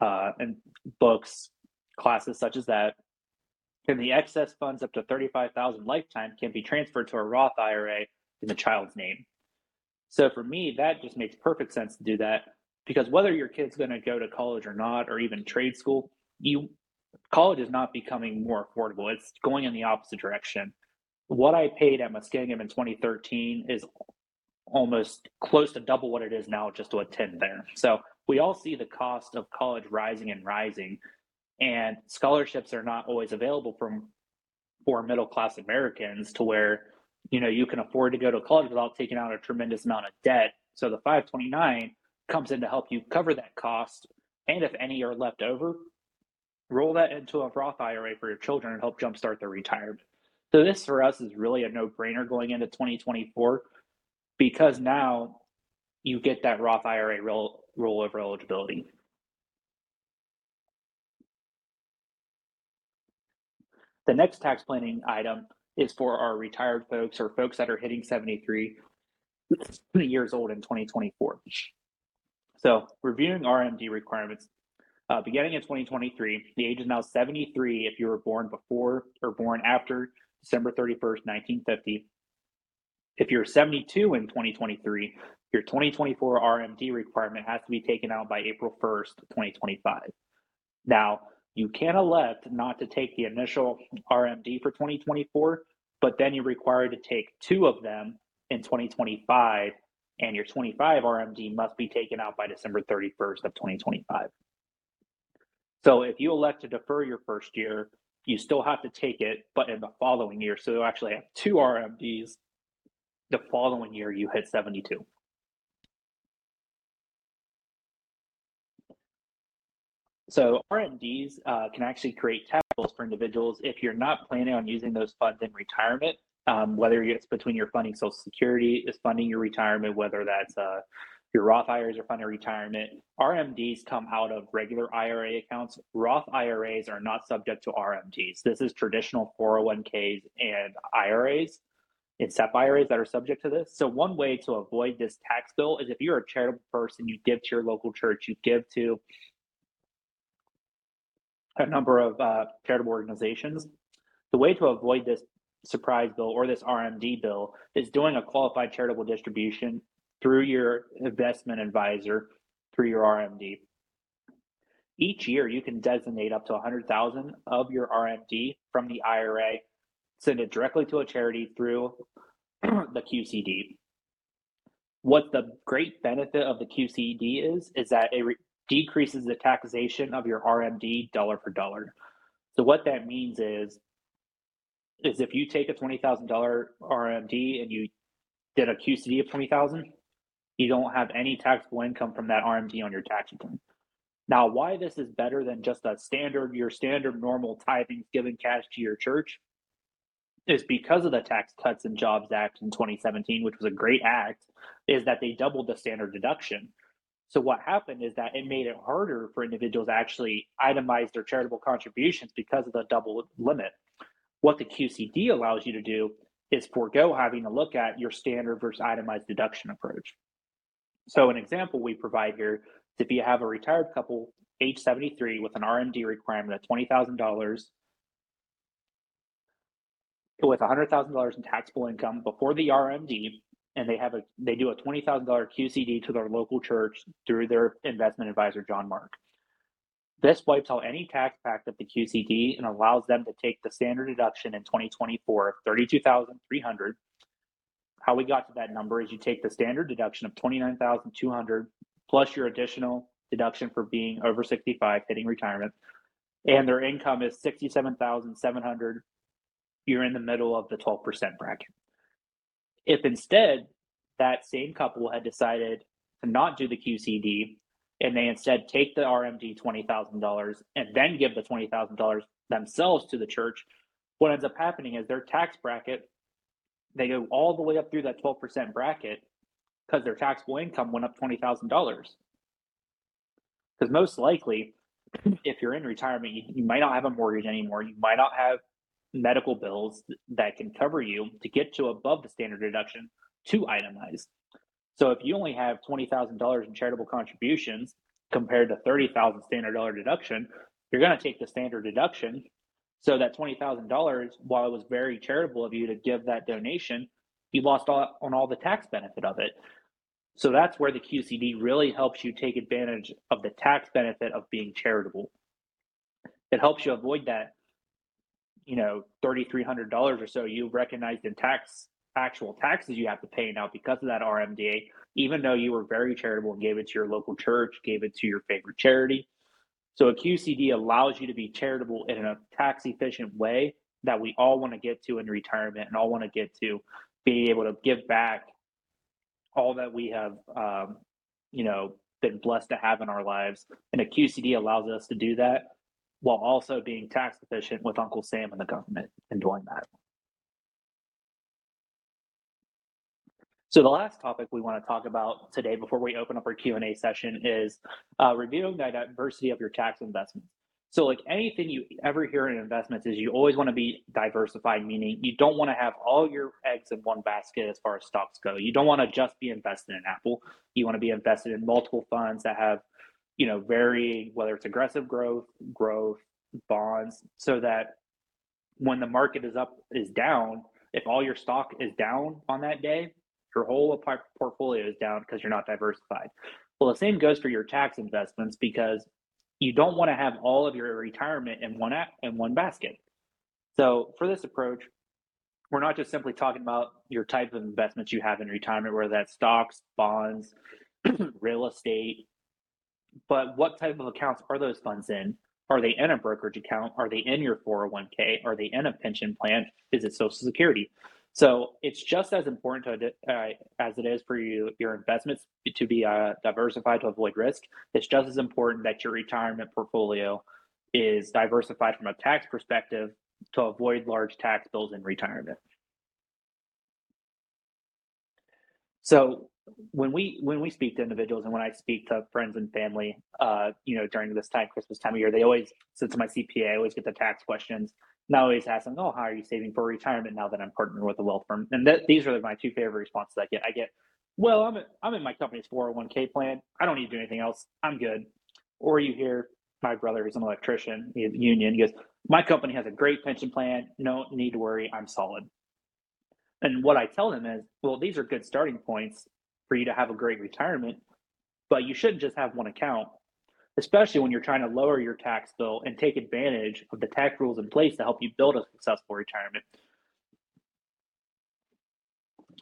uh, and books, classes such as that, and the excess funds up to 35,000 lifetime can be transferred to a Roth IRA in the child's name. So for me, that just makes perfect sense to do that because whether your kid's going to go to college or not, or even trade school, you college is not becoming more affordable. It's going in the opposite direction. What I paid at Muskingum in 2013 is almost close to double what it is now just to attend there. So we all see the cost of college rising and rising, and scholarships are not always available from for middle class Americans to where you know you can afford to go to college without taking out a tremendous amount of debt. So the 529 comes in to help you cover that cost, and if any are left over, roll that into a Roth IRA for your children and help jumpstart their retirement. So this for us is really a no-brainer going into 2024 because now you get that Roth IRA roll rollover eligibility. The next tax planning item is for our retired folks or folks that are hitting 73 years old in 2024. So, reviewing RMD requirements. Uh, beginning in 2023, the age is now 73 if you were born before or born after December 31st, 1950. If you're 72 in 2023, your 2024 RMD requirement has to be taken out by April 1st, 2025. Now, you can elect not to take the initial RMD for 2024, but then you're required to take two of them in 2025, and your 25 RMD must be taken out by December 31st of 2025. So if you elect to defer your first year, you still have to take it, but in the following year. So you actually have two RMDs. The following year, you hit 72. So RMDs uh, can actually create tax bills for individuals if you're not planning on using those funds in retirement, um, whether it's between your funding Social Security is funding your retirement, whether that's uh, your Roth IRAs are funded retirement. RMDs come out of regular IRA accounts. Roth IRAs are not subject to RMDs. This is traditional 401ks and IRAs and SEP IRAs that are subject to this. So one way to avoid this tax bill is if you're a charitable person, you give to your local church, you give to a number of uh, charitable organizations. The way to avoid this surprise bill or this RMD bill is doing a qualified charitable distribution through your investment advisor through your RMD. Each year, you can designate up to 100,000 of your RMD from the IRA, send it directly to a charity through (clears throat) the QCD. What the great benefit of the QCD is, is that it decreases the taxation of your RMD dollar for dollar. So what that means is, is if you take a twenty thousand dollar RMD and you did a QCD of twenty thousand, you don't have any taxable income from that RMD on your tax return. Now, why this is better than just a standard, your standard normal tithing, giving cash to your church, is because of the Tax Cuts and Jobs Act in 2017, which was a great act, is that they doubled the standard deduction. So what happened is that it made it harder for individuals to actually itemize their charitable contributions because of the double limit. What the QCD allows you to do is forego having to look at your standard versus itemized deduction approach. So an example we provide here is if you have a retired couple, age 73, with an RMD requirement of $20,000 with $100,000 in taxable income before the RMD, and they have a they do a $20,000 QCD to their local church through their investment advisor John Mark. This wipes out any tax pact of the QCD and allows them to take the standard deduction in 2024 of 32,300. How we got to that number is you take the standard deduction of 29,200 plus your additional deduction for being over 65 hitting retirement and their income is 67,700 you're in the middle of the 12% bracket. If instead that same couple had decided to not do the QCD and they instead take the RMD $20,000 and then give the $20,000 themselves to the church, what ends up happening is their tax bracket, they go all the way up through that 12% bracket because their taxable income went up $20,000. Because most likely, if you're in retirement, you, you might not have a mortgage anymore. You might not have medical bills that can cover you to get to above the standard deduction to itemize. So if you only have $20,000 in charitable contributions compared to 30,000 standard dollar deduction, you're going to take the standard deduction. So that $20,000, while it was very charitable of you to give that donation, you lost all, on all the tax benefit of it. So that's where the QCD really helps you take advantage of the tax benefit of being charitable. It helps you avoid that you know $3300 or so you've recognized in tax actual taxes you have to pay now because of that RMDA even though you were very charitable and gave it to your local church gave it to your favorite charity so a QCD allows you to be charitable in a tax efficient way that we all want to get to in retirement and all want to get to be able to give back all that we have um, you know been blessed to have in our lives and a QCD allows us to do that while also being tax efficient with Uncle Sam and the government in doing that. So the last topic we want to talk about today before we open up our Q&A session is uh, reviewing the diversity of your tax investments. So like anything you ever hear in investments is you always want to be diversified, meaning you don't want to have all your eggs in one basket as far as stocks go. You don't want to just be invested in Apple. You want to be invested in multiple funds that have you know, varying whether it's aggressive growth, growth, bonds, so that when the market is up is down, if all your stock is down on that day, your whole portfolio is down because you're not diversified. Well, the same goes for your tax investments because you don't want to have all of your retirement in one app, in one basket. So for this approach, we're not just simply talking about your type of investments you have in retirement, whether that's stocks, bonds, (clears throat) real estate, but what type of accounts are those funds in? Are they in a brokerage account? Are they in your 401k? Are they in a pension plan? Is it Social Security? So it's just as important to, uh, as it is for you your investments to be uh, diversified to avoid risk. It's just as important that your retirement portfolio is diversified from a tax perspective to avoid large tax bills in retirement. So when we when we speak to individuals and when I speak to friends and family, uh, you know, during this time, Christmas time of year, they always, since my CPA, I always get the tax questions. I always ask them, "Oh, how are you saving for retirement now that I'm partnered with a wealth firm?" And th- these are my two favorite responses I get. I get, "Well, I'm a, I'm in my company's 401k plan. I don't need to do anything else. I'm good." Or you hear my brother, who's an electrician, union, he goes, "My company has a great pension plan. No need to worry. I'm solid." And what I tell them is, well, these are good starting points for you to have a great retirement, but you shouldn't just have one account, especially when you're trying to lower your tax bill and take advantage of the tax rules in place to help you build a successful retirement.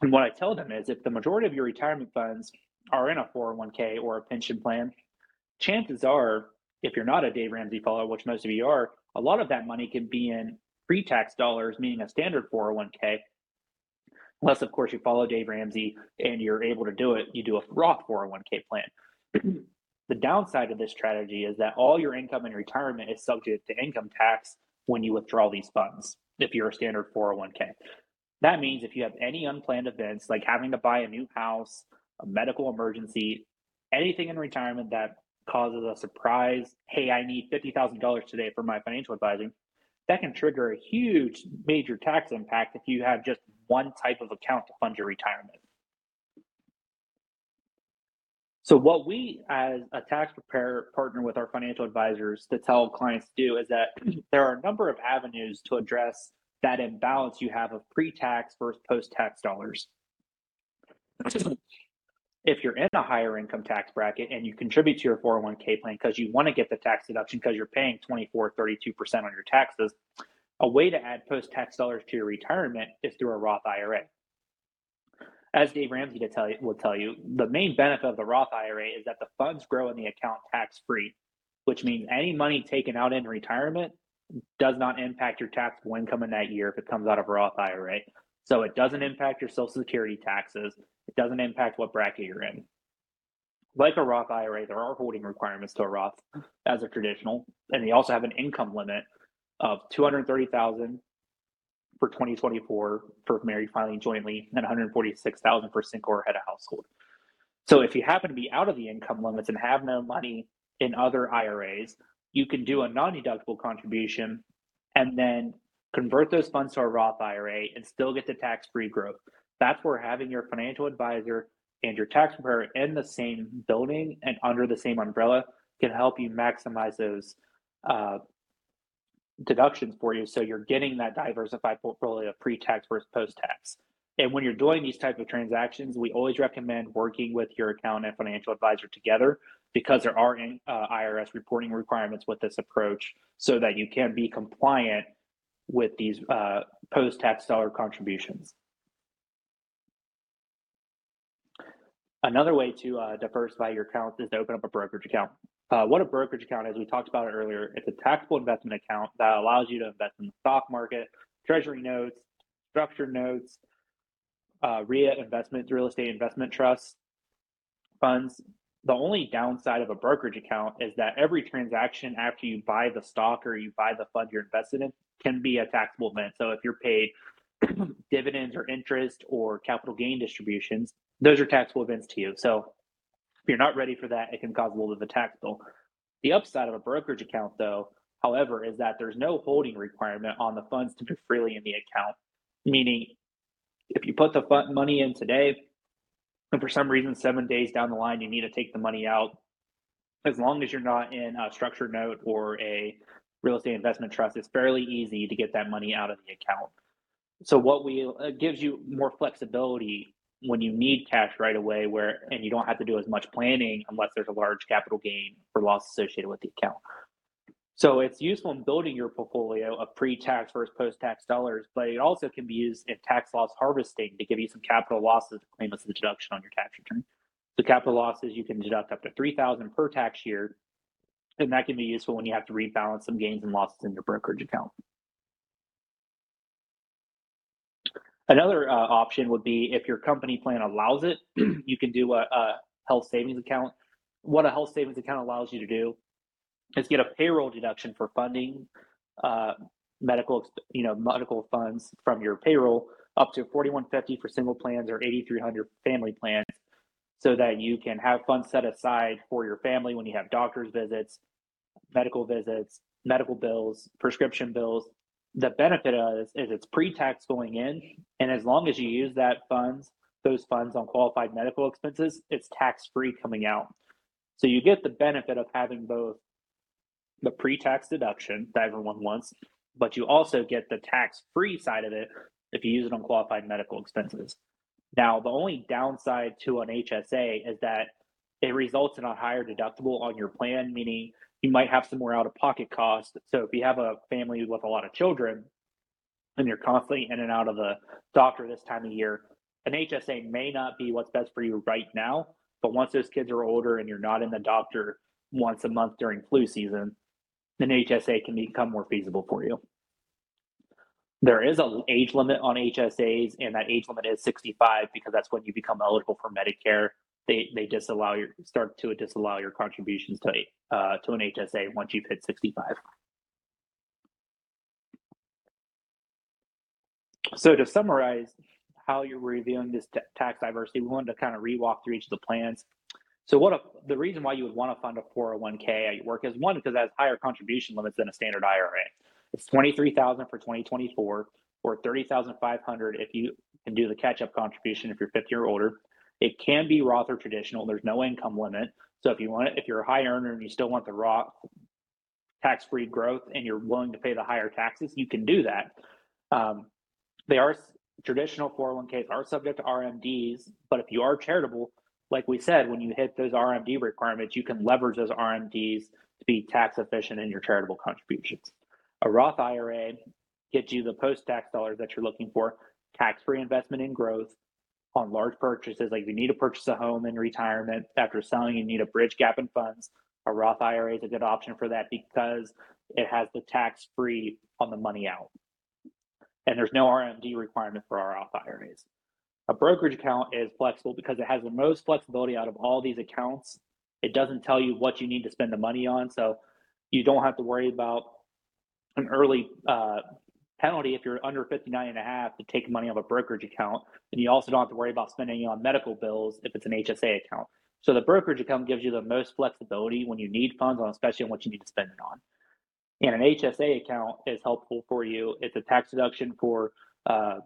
And what I tell them is if the majority of your retirement funds are in a 401k or a pension plan, chances are, if you're not a Dave Ramsey follower, which most of you are, a lot of that money can be in pre tax dollars, meaning a standard 401k, Unless, of course, you follow Dave Ramsey and you're able to do it, you do a Roth 401k plan. (clears throat) the downside of this strategy is that all your income in retirement is subject to income tax when you withdraw these funds, if you're a standard 401k. That means if you have any unplanned events like having to buy a new house, a medical emergency, anything in retirement that causes a surprise, hey, I need $50,000 today for my financial advising, that can trigger a huge major tax impact if you have just one type of account to fund your retirement. So, what we as a tax preparer partner with our financial advisors to tell clients to do is that (clears throat) there are a number of avenues to address that imbalance you have of pre tax versus post tax dollars. if you're in a higher income tax bracket and you contribute to your 401k plan because you want to get the tax deduction because you're paying 24, 32% on your taxes, a way to add post tax dollars to your retirement is through a Roth IRA. As Dave Ramsey to tell you, will tell you, the main benefit of the Roth IRA is that the funds grow in the account tax free, which means any money taken out in retirement does not impact your taxable income in that year if it comes out of a Roth IRA. So it doesn't impact your Social Security taxes. It doesn't impact what bracket you're in. Like a Roth IRA, there are holding requirements to a Roth as a traditional, and they also have an income limit of 230,000 for 2024 for married filing jointly and 146,000 for single or head of household. So if you happen to be out of the income limits and have no money in other IRAs, you can do a non-deductible contribution and then convert those funds to a Roth IRA and still get the tax-free growth. That's where having your financial advisor and your tax preparer in the same building and under the same umbrella can help you maximize those uh, deductions for you. So you're getting that diversified portfolio of pre-tax versus post-tax. And when you're doing these type of transactions, we always recommend working with your accountant and financial advisor together because there are uh, IRS reporting requirements with this approach so that you can be compliant with these uh, post-tax dollar contributions. Another way to uh, diversify your account is to open up a brokerage account. Uh, what a brokerage account is, we talked about it earlier. It's a taxable investment account that allows you to invest in the stock market, treasury notes, structured notes, uh, RIA investment, real estate investment trusts, funds. The only downside of a brokerage account is that every transaction after you buy the stock or you buy the fund you're invested in can be a taxable event. So if you're paid (clears throat) dividends or interest or capital gain distributions, those are taxable events to you. So you're not ready for that, it can cause a little bit of a tax bill. The upside of a brokerage account, though, however, is that there's no holding requirement on the funds to move freely in the account. Meaning, if you put the money in today, and for some reason seven days down the line you need to take the money out, as long as you're not in a structured note or a real estate investment trust, it's fairly easy to get that money out of the account. So what we uh, gives you more flexibility when you need cash right away where and you don't have to do as much planning unless there's a large capital gain or loss associated with the account. So it's useful in building your portfolio of pre-tax versus post-tax dollars, but it also can be used in tax loss harvesting to give you some capital losses to claim as a deduction on your tax return. So capital losses you can deduct up to 3000 per tax year, and that can be useful when you have to rebalance some gains and losses in your brokerage account. Another uh, option would be if your company plan allows it, (clears throat) you can do a, a, health savings account. What a health savings account allows you to do is get a payroll deduction for funding uh, medical, you know, medical funds from your payroll up to 4150 for single plans or 8300 family plans so that you can have funds set aside for your family when you have doctor's visits, medical visits, medical bills, prescription bills, the benefit of this is it's pre-tax going in, and as long as you use that funds, those funds on qualified medical expenses, it's tax-free coming out. So you get the benefit of having both the pre-tax deduction that everyone wants, but you also get the tax-free side of it if you use it on qualified medical expenses. Now, the only downside to an HSA is that it results in a higher deductible on your plan, meaning you might have some more out of pocket costs. So if you have a family with a lot of children and you're constantly in and out of the doctor this time of year, an HSA may not be what's best for you right now. But once those kids are older and you're not in the doctor once a month during flu season, an HSA can become more feasible for you. There is an age limit on HSAs, and that age limit is 65 because that's when you become eligible for Medicare they they disallow your start to disallow your contributions to uh, to an HSA once you've hit 65. So to summarize how you're reviewing this tax diversity, we wanted to kind of re-walk through each of the plans. So what a, the reason why you would want to fund a 401k at your work is one because it has higher contribution limits than a standard IRA. It's 23,000 for 2024 or 30,500 if you can do the catch-up contribution if you're 50 or older. It can be Roth or traditional. There's no income limit. So if you want it, if you're a high earner and you still want the Roth tax-free growth and you're willing to pay the higher taxes, you can do that. Um, they are traditional 401ks are subject to RMDs, but if you are charitable, like we said, when you hit those RMD requirements, you can leverage those RMDs to be tax efficient in your charitable contributions. A Roth IRA gets you the post tax dollars that you're looking for, tax free investment in growth on large purchases. Like if you need to purchase a home in retirement after selling, you need a bridge gap in funds. A Roth IRA is a good option for that because it has the tax free on the money out. And there's no RMD requirement for our Roth IRAs. A brokerage account is flexible because it has the most flexibility out of all these accounts. It doesn't tell you what you need to spend the money on. So you don't have to worry about an early uh, penalty if you're under 59 and a half to take money off a brokerage account. And you also don't have to worry about spending on medical bills if it's an HSA account. So the brokerage account gives you the most flexibility when you need funds on, especially on what you need to spend it on. And an HSA account is helpful for you. It's a tax deduction for uh,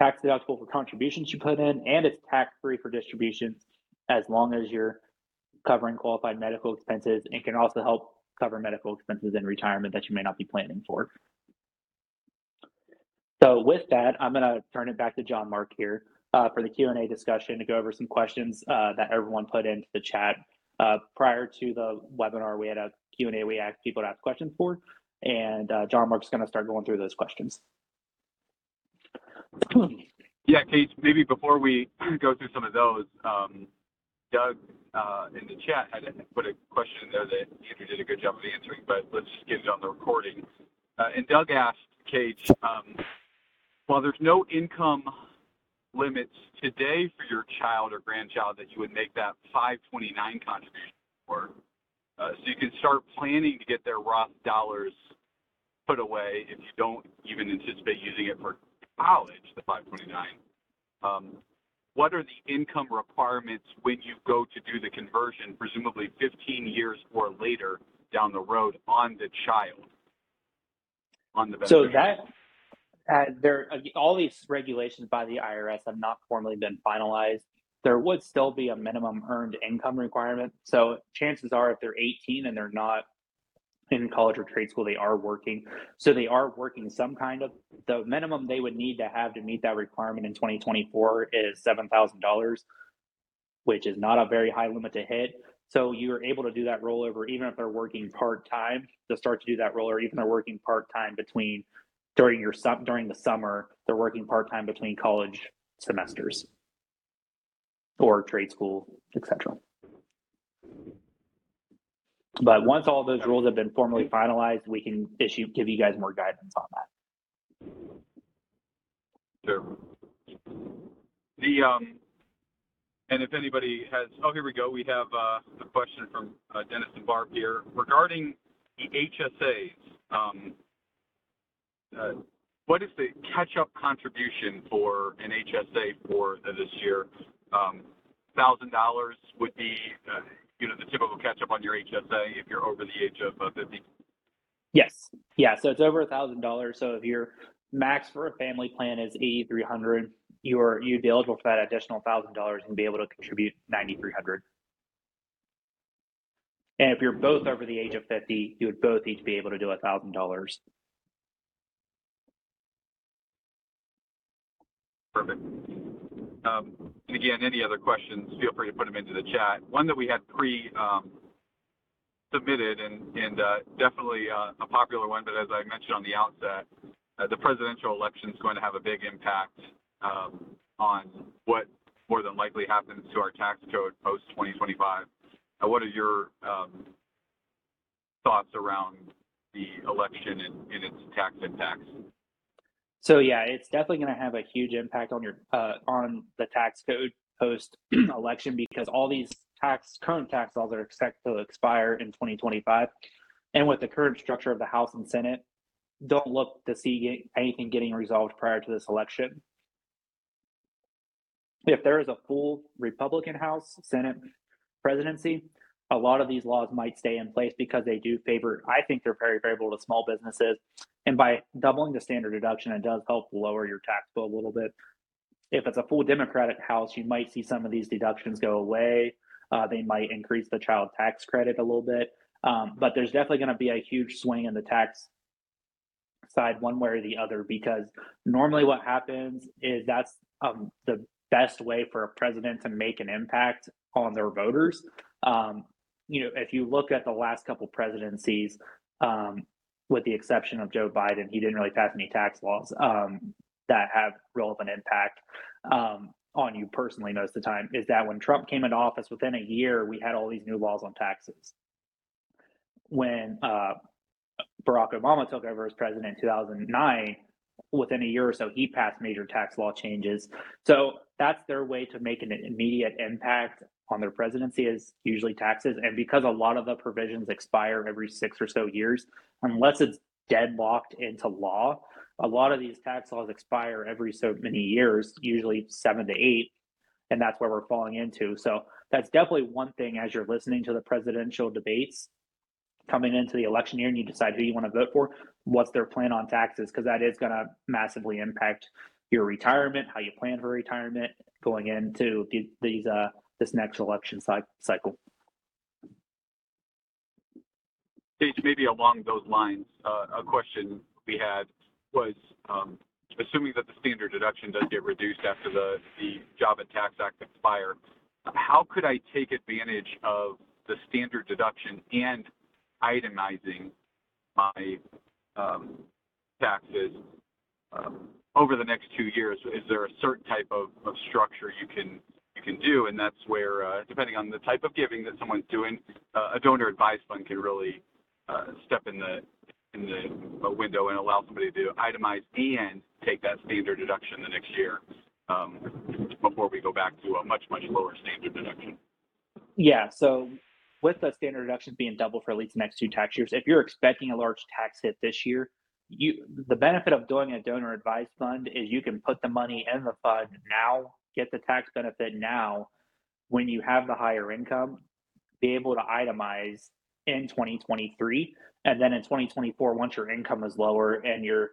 tax deductible for contributions you put in, and it's tax free for distributions as long as you're covering qualified medical expenses and can also help cover medical expenses in retirement that you may not be planning for. So with that, I'm going to turn it back to John Mark here uh, for the Q&A discussion to go over some questions uh, that everyone put into the chat. Uh, prior to the webinar, we had a Q&A we asked people to ask questions for, and uh, John Mark's going to start going through those questions. Yeah, Kage, maybe before we go through some of those, um, Doug uh, in the chat had put a question in there that Andrew did a good job of answering, but let's just get it on the recording. Uh, and Doug asked, Kage, um, while there's no income limits today for your child or grandchild that you would make that 529 contribution for, uh, so you can start planning to get their Roth dollars put away if you don't even anticipate using it for college, the 529. Um, what are the income requirements when you go to do the conversion, presumably 15 years or later down the road on the child? On the so that uh, there, all these regulations by the IRS have not formally been finalized. There would still be a minimum earned income requirement. So chances are, if they're 18 and they're not in college or trade school, they are working. So they are working some kind of the minimum they would need to have to meet that requirement in 2024 is $7,000, which is not a very high limit to hit. So you're able to do that rollover even if they're working part time to start to do that roller, even if they're working part time between during your during the summer, they're working part time between college semesters or trade school, etc. But once all those rules have been formally finalized, we can issue give you guys more guidance on that. Sure. The um, and if anybody has, oh, here we go. We have uh, a question from uh, Dennis and Barb here regarding the HSAs. Um, uh, what is the catch-up contribution for an HSA for this year? Um, thousand dollars would be, uh, you know, the typical catch-up on your HSA if you're over the age of uh, 50. Yes, yeah. So it's over a thousand dollars. So if your max for a family plan is 8,300, you're you'd be eligible for that additional thousand dollars and be able to contribute 9,300. And if you're both over the age of 50, you would both each be able to do a thousand dollars. Perfect. Um, and again, any other questions, feel free to put them into the chat. One that we had pre um, submitted and, and uh, definitely uh, a popular one, but as I mentioned on the outset, uh, the presidential election is going to have a big impact um, on what more than likely happens to our tax code post 2025. Uh, what are your um, thoughts around the election and, and its tax impacts? So yeah, it's definitely going to have a huge impact on your uh, on the tax code post (clears throat) election because all these tax current tax laws are expected to expire in 2025, and with the current structure of the House and Senate, don't look to see anything getting resolved prior to this election. If there is a full Republican House, Senate, presidency, a lot of these laws might stay in place because they do favor, I think they're very favorable to small businesses. And by doubling the standard deduction, it does help lower your tax bill a little bit. If it's a full Democratic House, you might see some of these deductions go away. Uh, they might increase the child tax credit a little bit. Um, but there's definitely going to be a huge swing in the tax side one way or the other because normally what happens is that's um, the best way for a president to make an impact on their voters. Um, you know, if you look at the last couple presidencies, um, with the exception of Joe Biden, he didn't really pass any tax laws um, that have relevant impact um, on you personally most of the time. Is that when Trump came into office, within a year, we had all these new laws on taxes. When uh, Barack Obama took over as president in 2009, within a year or so, he passed major tax law changes. So that's their way to make an immediate impact on their presidency is usually taxes. And because a lot of the provisions expire every six or so years, unless it's deadlocked into law, a lot of these tax laws expire every so many years, usually seven to eight. And that's where we're falling into. So that's definitely one thing as you're listening to the presidential debates coming into the election year and you decide who you want to vote for, what's their plan on taxes, because that is going to massively impact your retirement, how you plan for retirement going into these uh, this next election cycle. Kage, maybe along those lines, uh, a question we had was um, assuming that the standard deduction does get reduced after the, Job and Tax Act expire, how could I take advantage of the standard deduction and itemizing my um, taxes um, over the next two years? Is there a certain type of, structure you can can do, and that's where, uh, depending on the type of giving that someone's doing, uh, a donor advised fund can really uh, step in the in the window and allow somebody to itemize and take that standard deduction the next year um, before we go back to a much much lower standard deduction. Yeah. So with the standard deductions being double for at least the next two tax years, if you're expecting a large tax hit this year, you the benefit of doing a donor advised fund is you can put the money in the fund now, get the tax benefit now when you have the higher income, be able to itemize in 2023 and then in 2024 once your income is lower and you're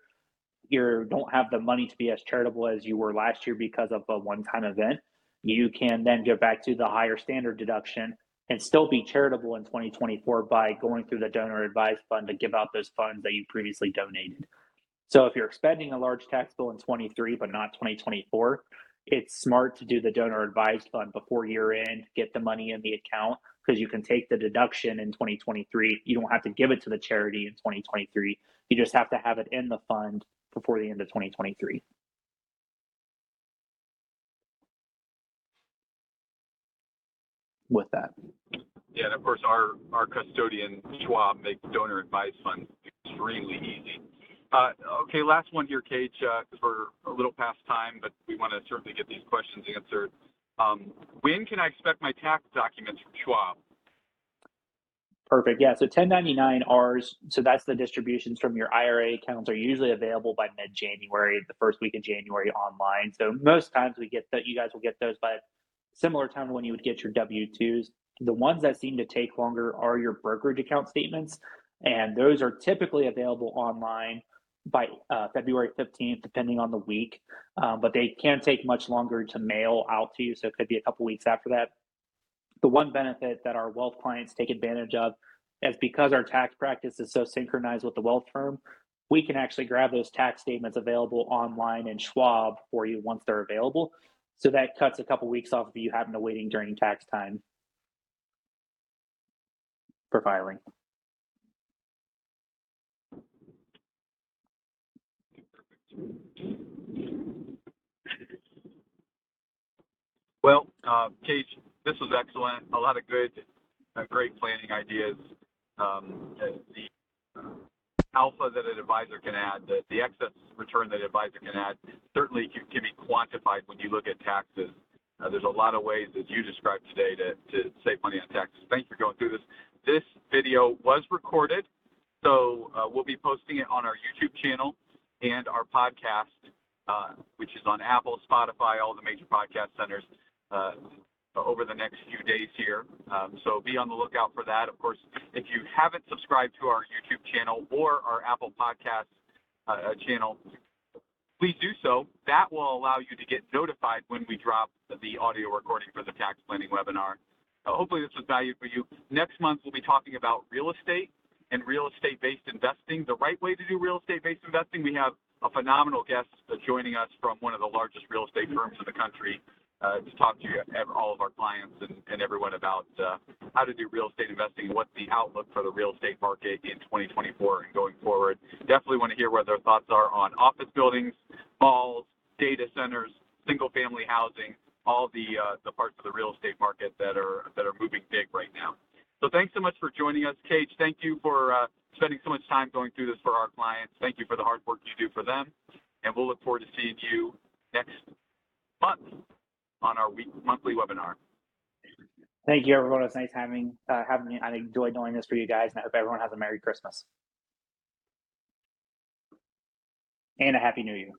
you don't have the money to be as charitable as you were last year because of a one-time event you can then go back to the higher standard deduction and still be charitable in 2024 by going through the donor advised fund to give out those funds that you previously donated. So if you're expending a large tax bill in 23 but not 2024, it's smart to do the donor advised fund before year end, get the money in the account because you can take the deduction in 2023. You don't have to give it to the charity in 2023. You just have to have it in the fund before the end of 2023. with that. Yeah, and of course, our, our custodian, Schwab, makes donor advised funds extremely easy. Uh, okay, last one here, Kage, because uh, we're a little past time, but we want to certainly get these questions answered. Um, when can I expect my tax documents from Schwab? Perfect. Yeah. So 1099Rs, so that's the distributions from your IRA accounts are usually available by mid January, the first week of January online. So most times we get that you guys will get those by similar time when you would get your W 2s. The ones that seem to take longer are your brokerage account statements, and those are typically available online by uh, February 15th, depending on the week. Um, but they can take much longer to mail out to you, so it could be a couple weeks after that. The one benefit that our wealth clients take advantage of is because our tax practice is so synchronized with the wealth firm, we can actually grab those tax statements available online in Schwab for you once they're available. So that cuts a couple weeks off of you having to waiting during tax time for filing. Well, uh, Kage, this was excellent. A lot of good, uh, great planning ideas. Um, the uh, alpha that an advisor can add, the, the excess return that an advisor can add, certainly can, can be quantified when you look at taxes. Uh, there's a lot of ways, as you described today, to, to save money on taxes. Thanks for going through this. This video was recorded, so uh, we'll be posting it on our YouTube channel and our podcast, uh, which is on Apple, Spotify, all the major podcast centers. Uh, over the next few days here. Um, so be on the lookout for that. Of course, if you haven't subscribed to our YouTube channel or our Apple Podcast uh, channel, please do so. That will allow you to get notified when we drop the audio recording for the tax planning webinar. Uh, hopefully this was valuable for you. Next month, we'll be talking about real estate and real estate-based investing, the right way to do real estate-based investing. We have a phenomenal guest joining us from one of the largest real estate firms in the country uh, to talk to all of our clients and, and everyone about uh, how to do real estate investing and what the outlook for the real estate market in 2024 and going forward. Definitely want to hear what their thoughts are on office buildings, malls, data centers, single-family housing, all the uh, the parts of the real estate market that are that are moving big right now. So thanks so much for joining us, Kage. Thank you for uh, spending so much time going through this for our clients. Thank you for the hard work you do for them, and we'll look forward to seeing you next month on our week monthly webinar. Thank you, everyone. It's nice having uh, having. I enjoyed doing this for you guys, and I hope everyone has a Merry Christmas and a Happy New Year.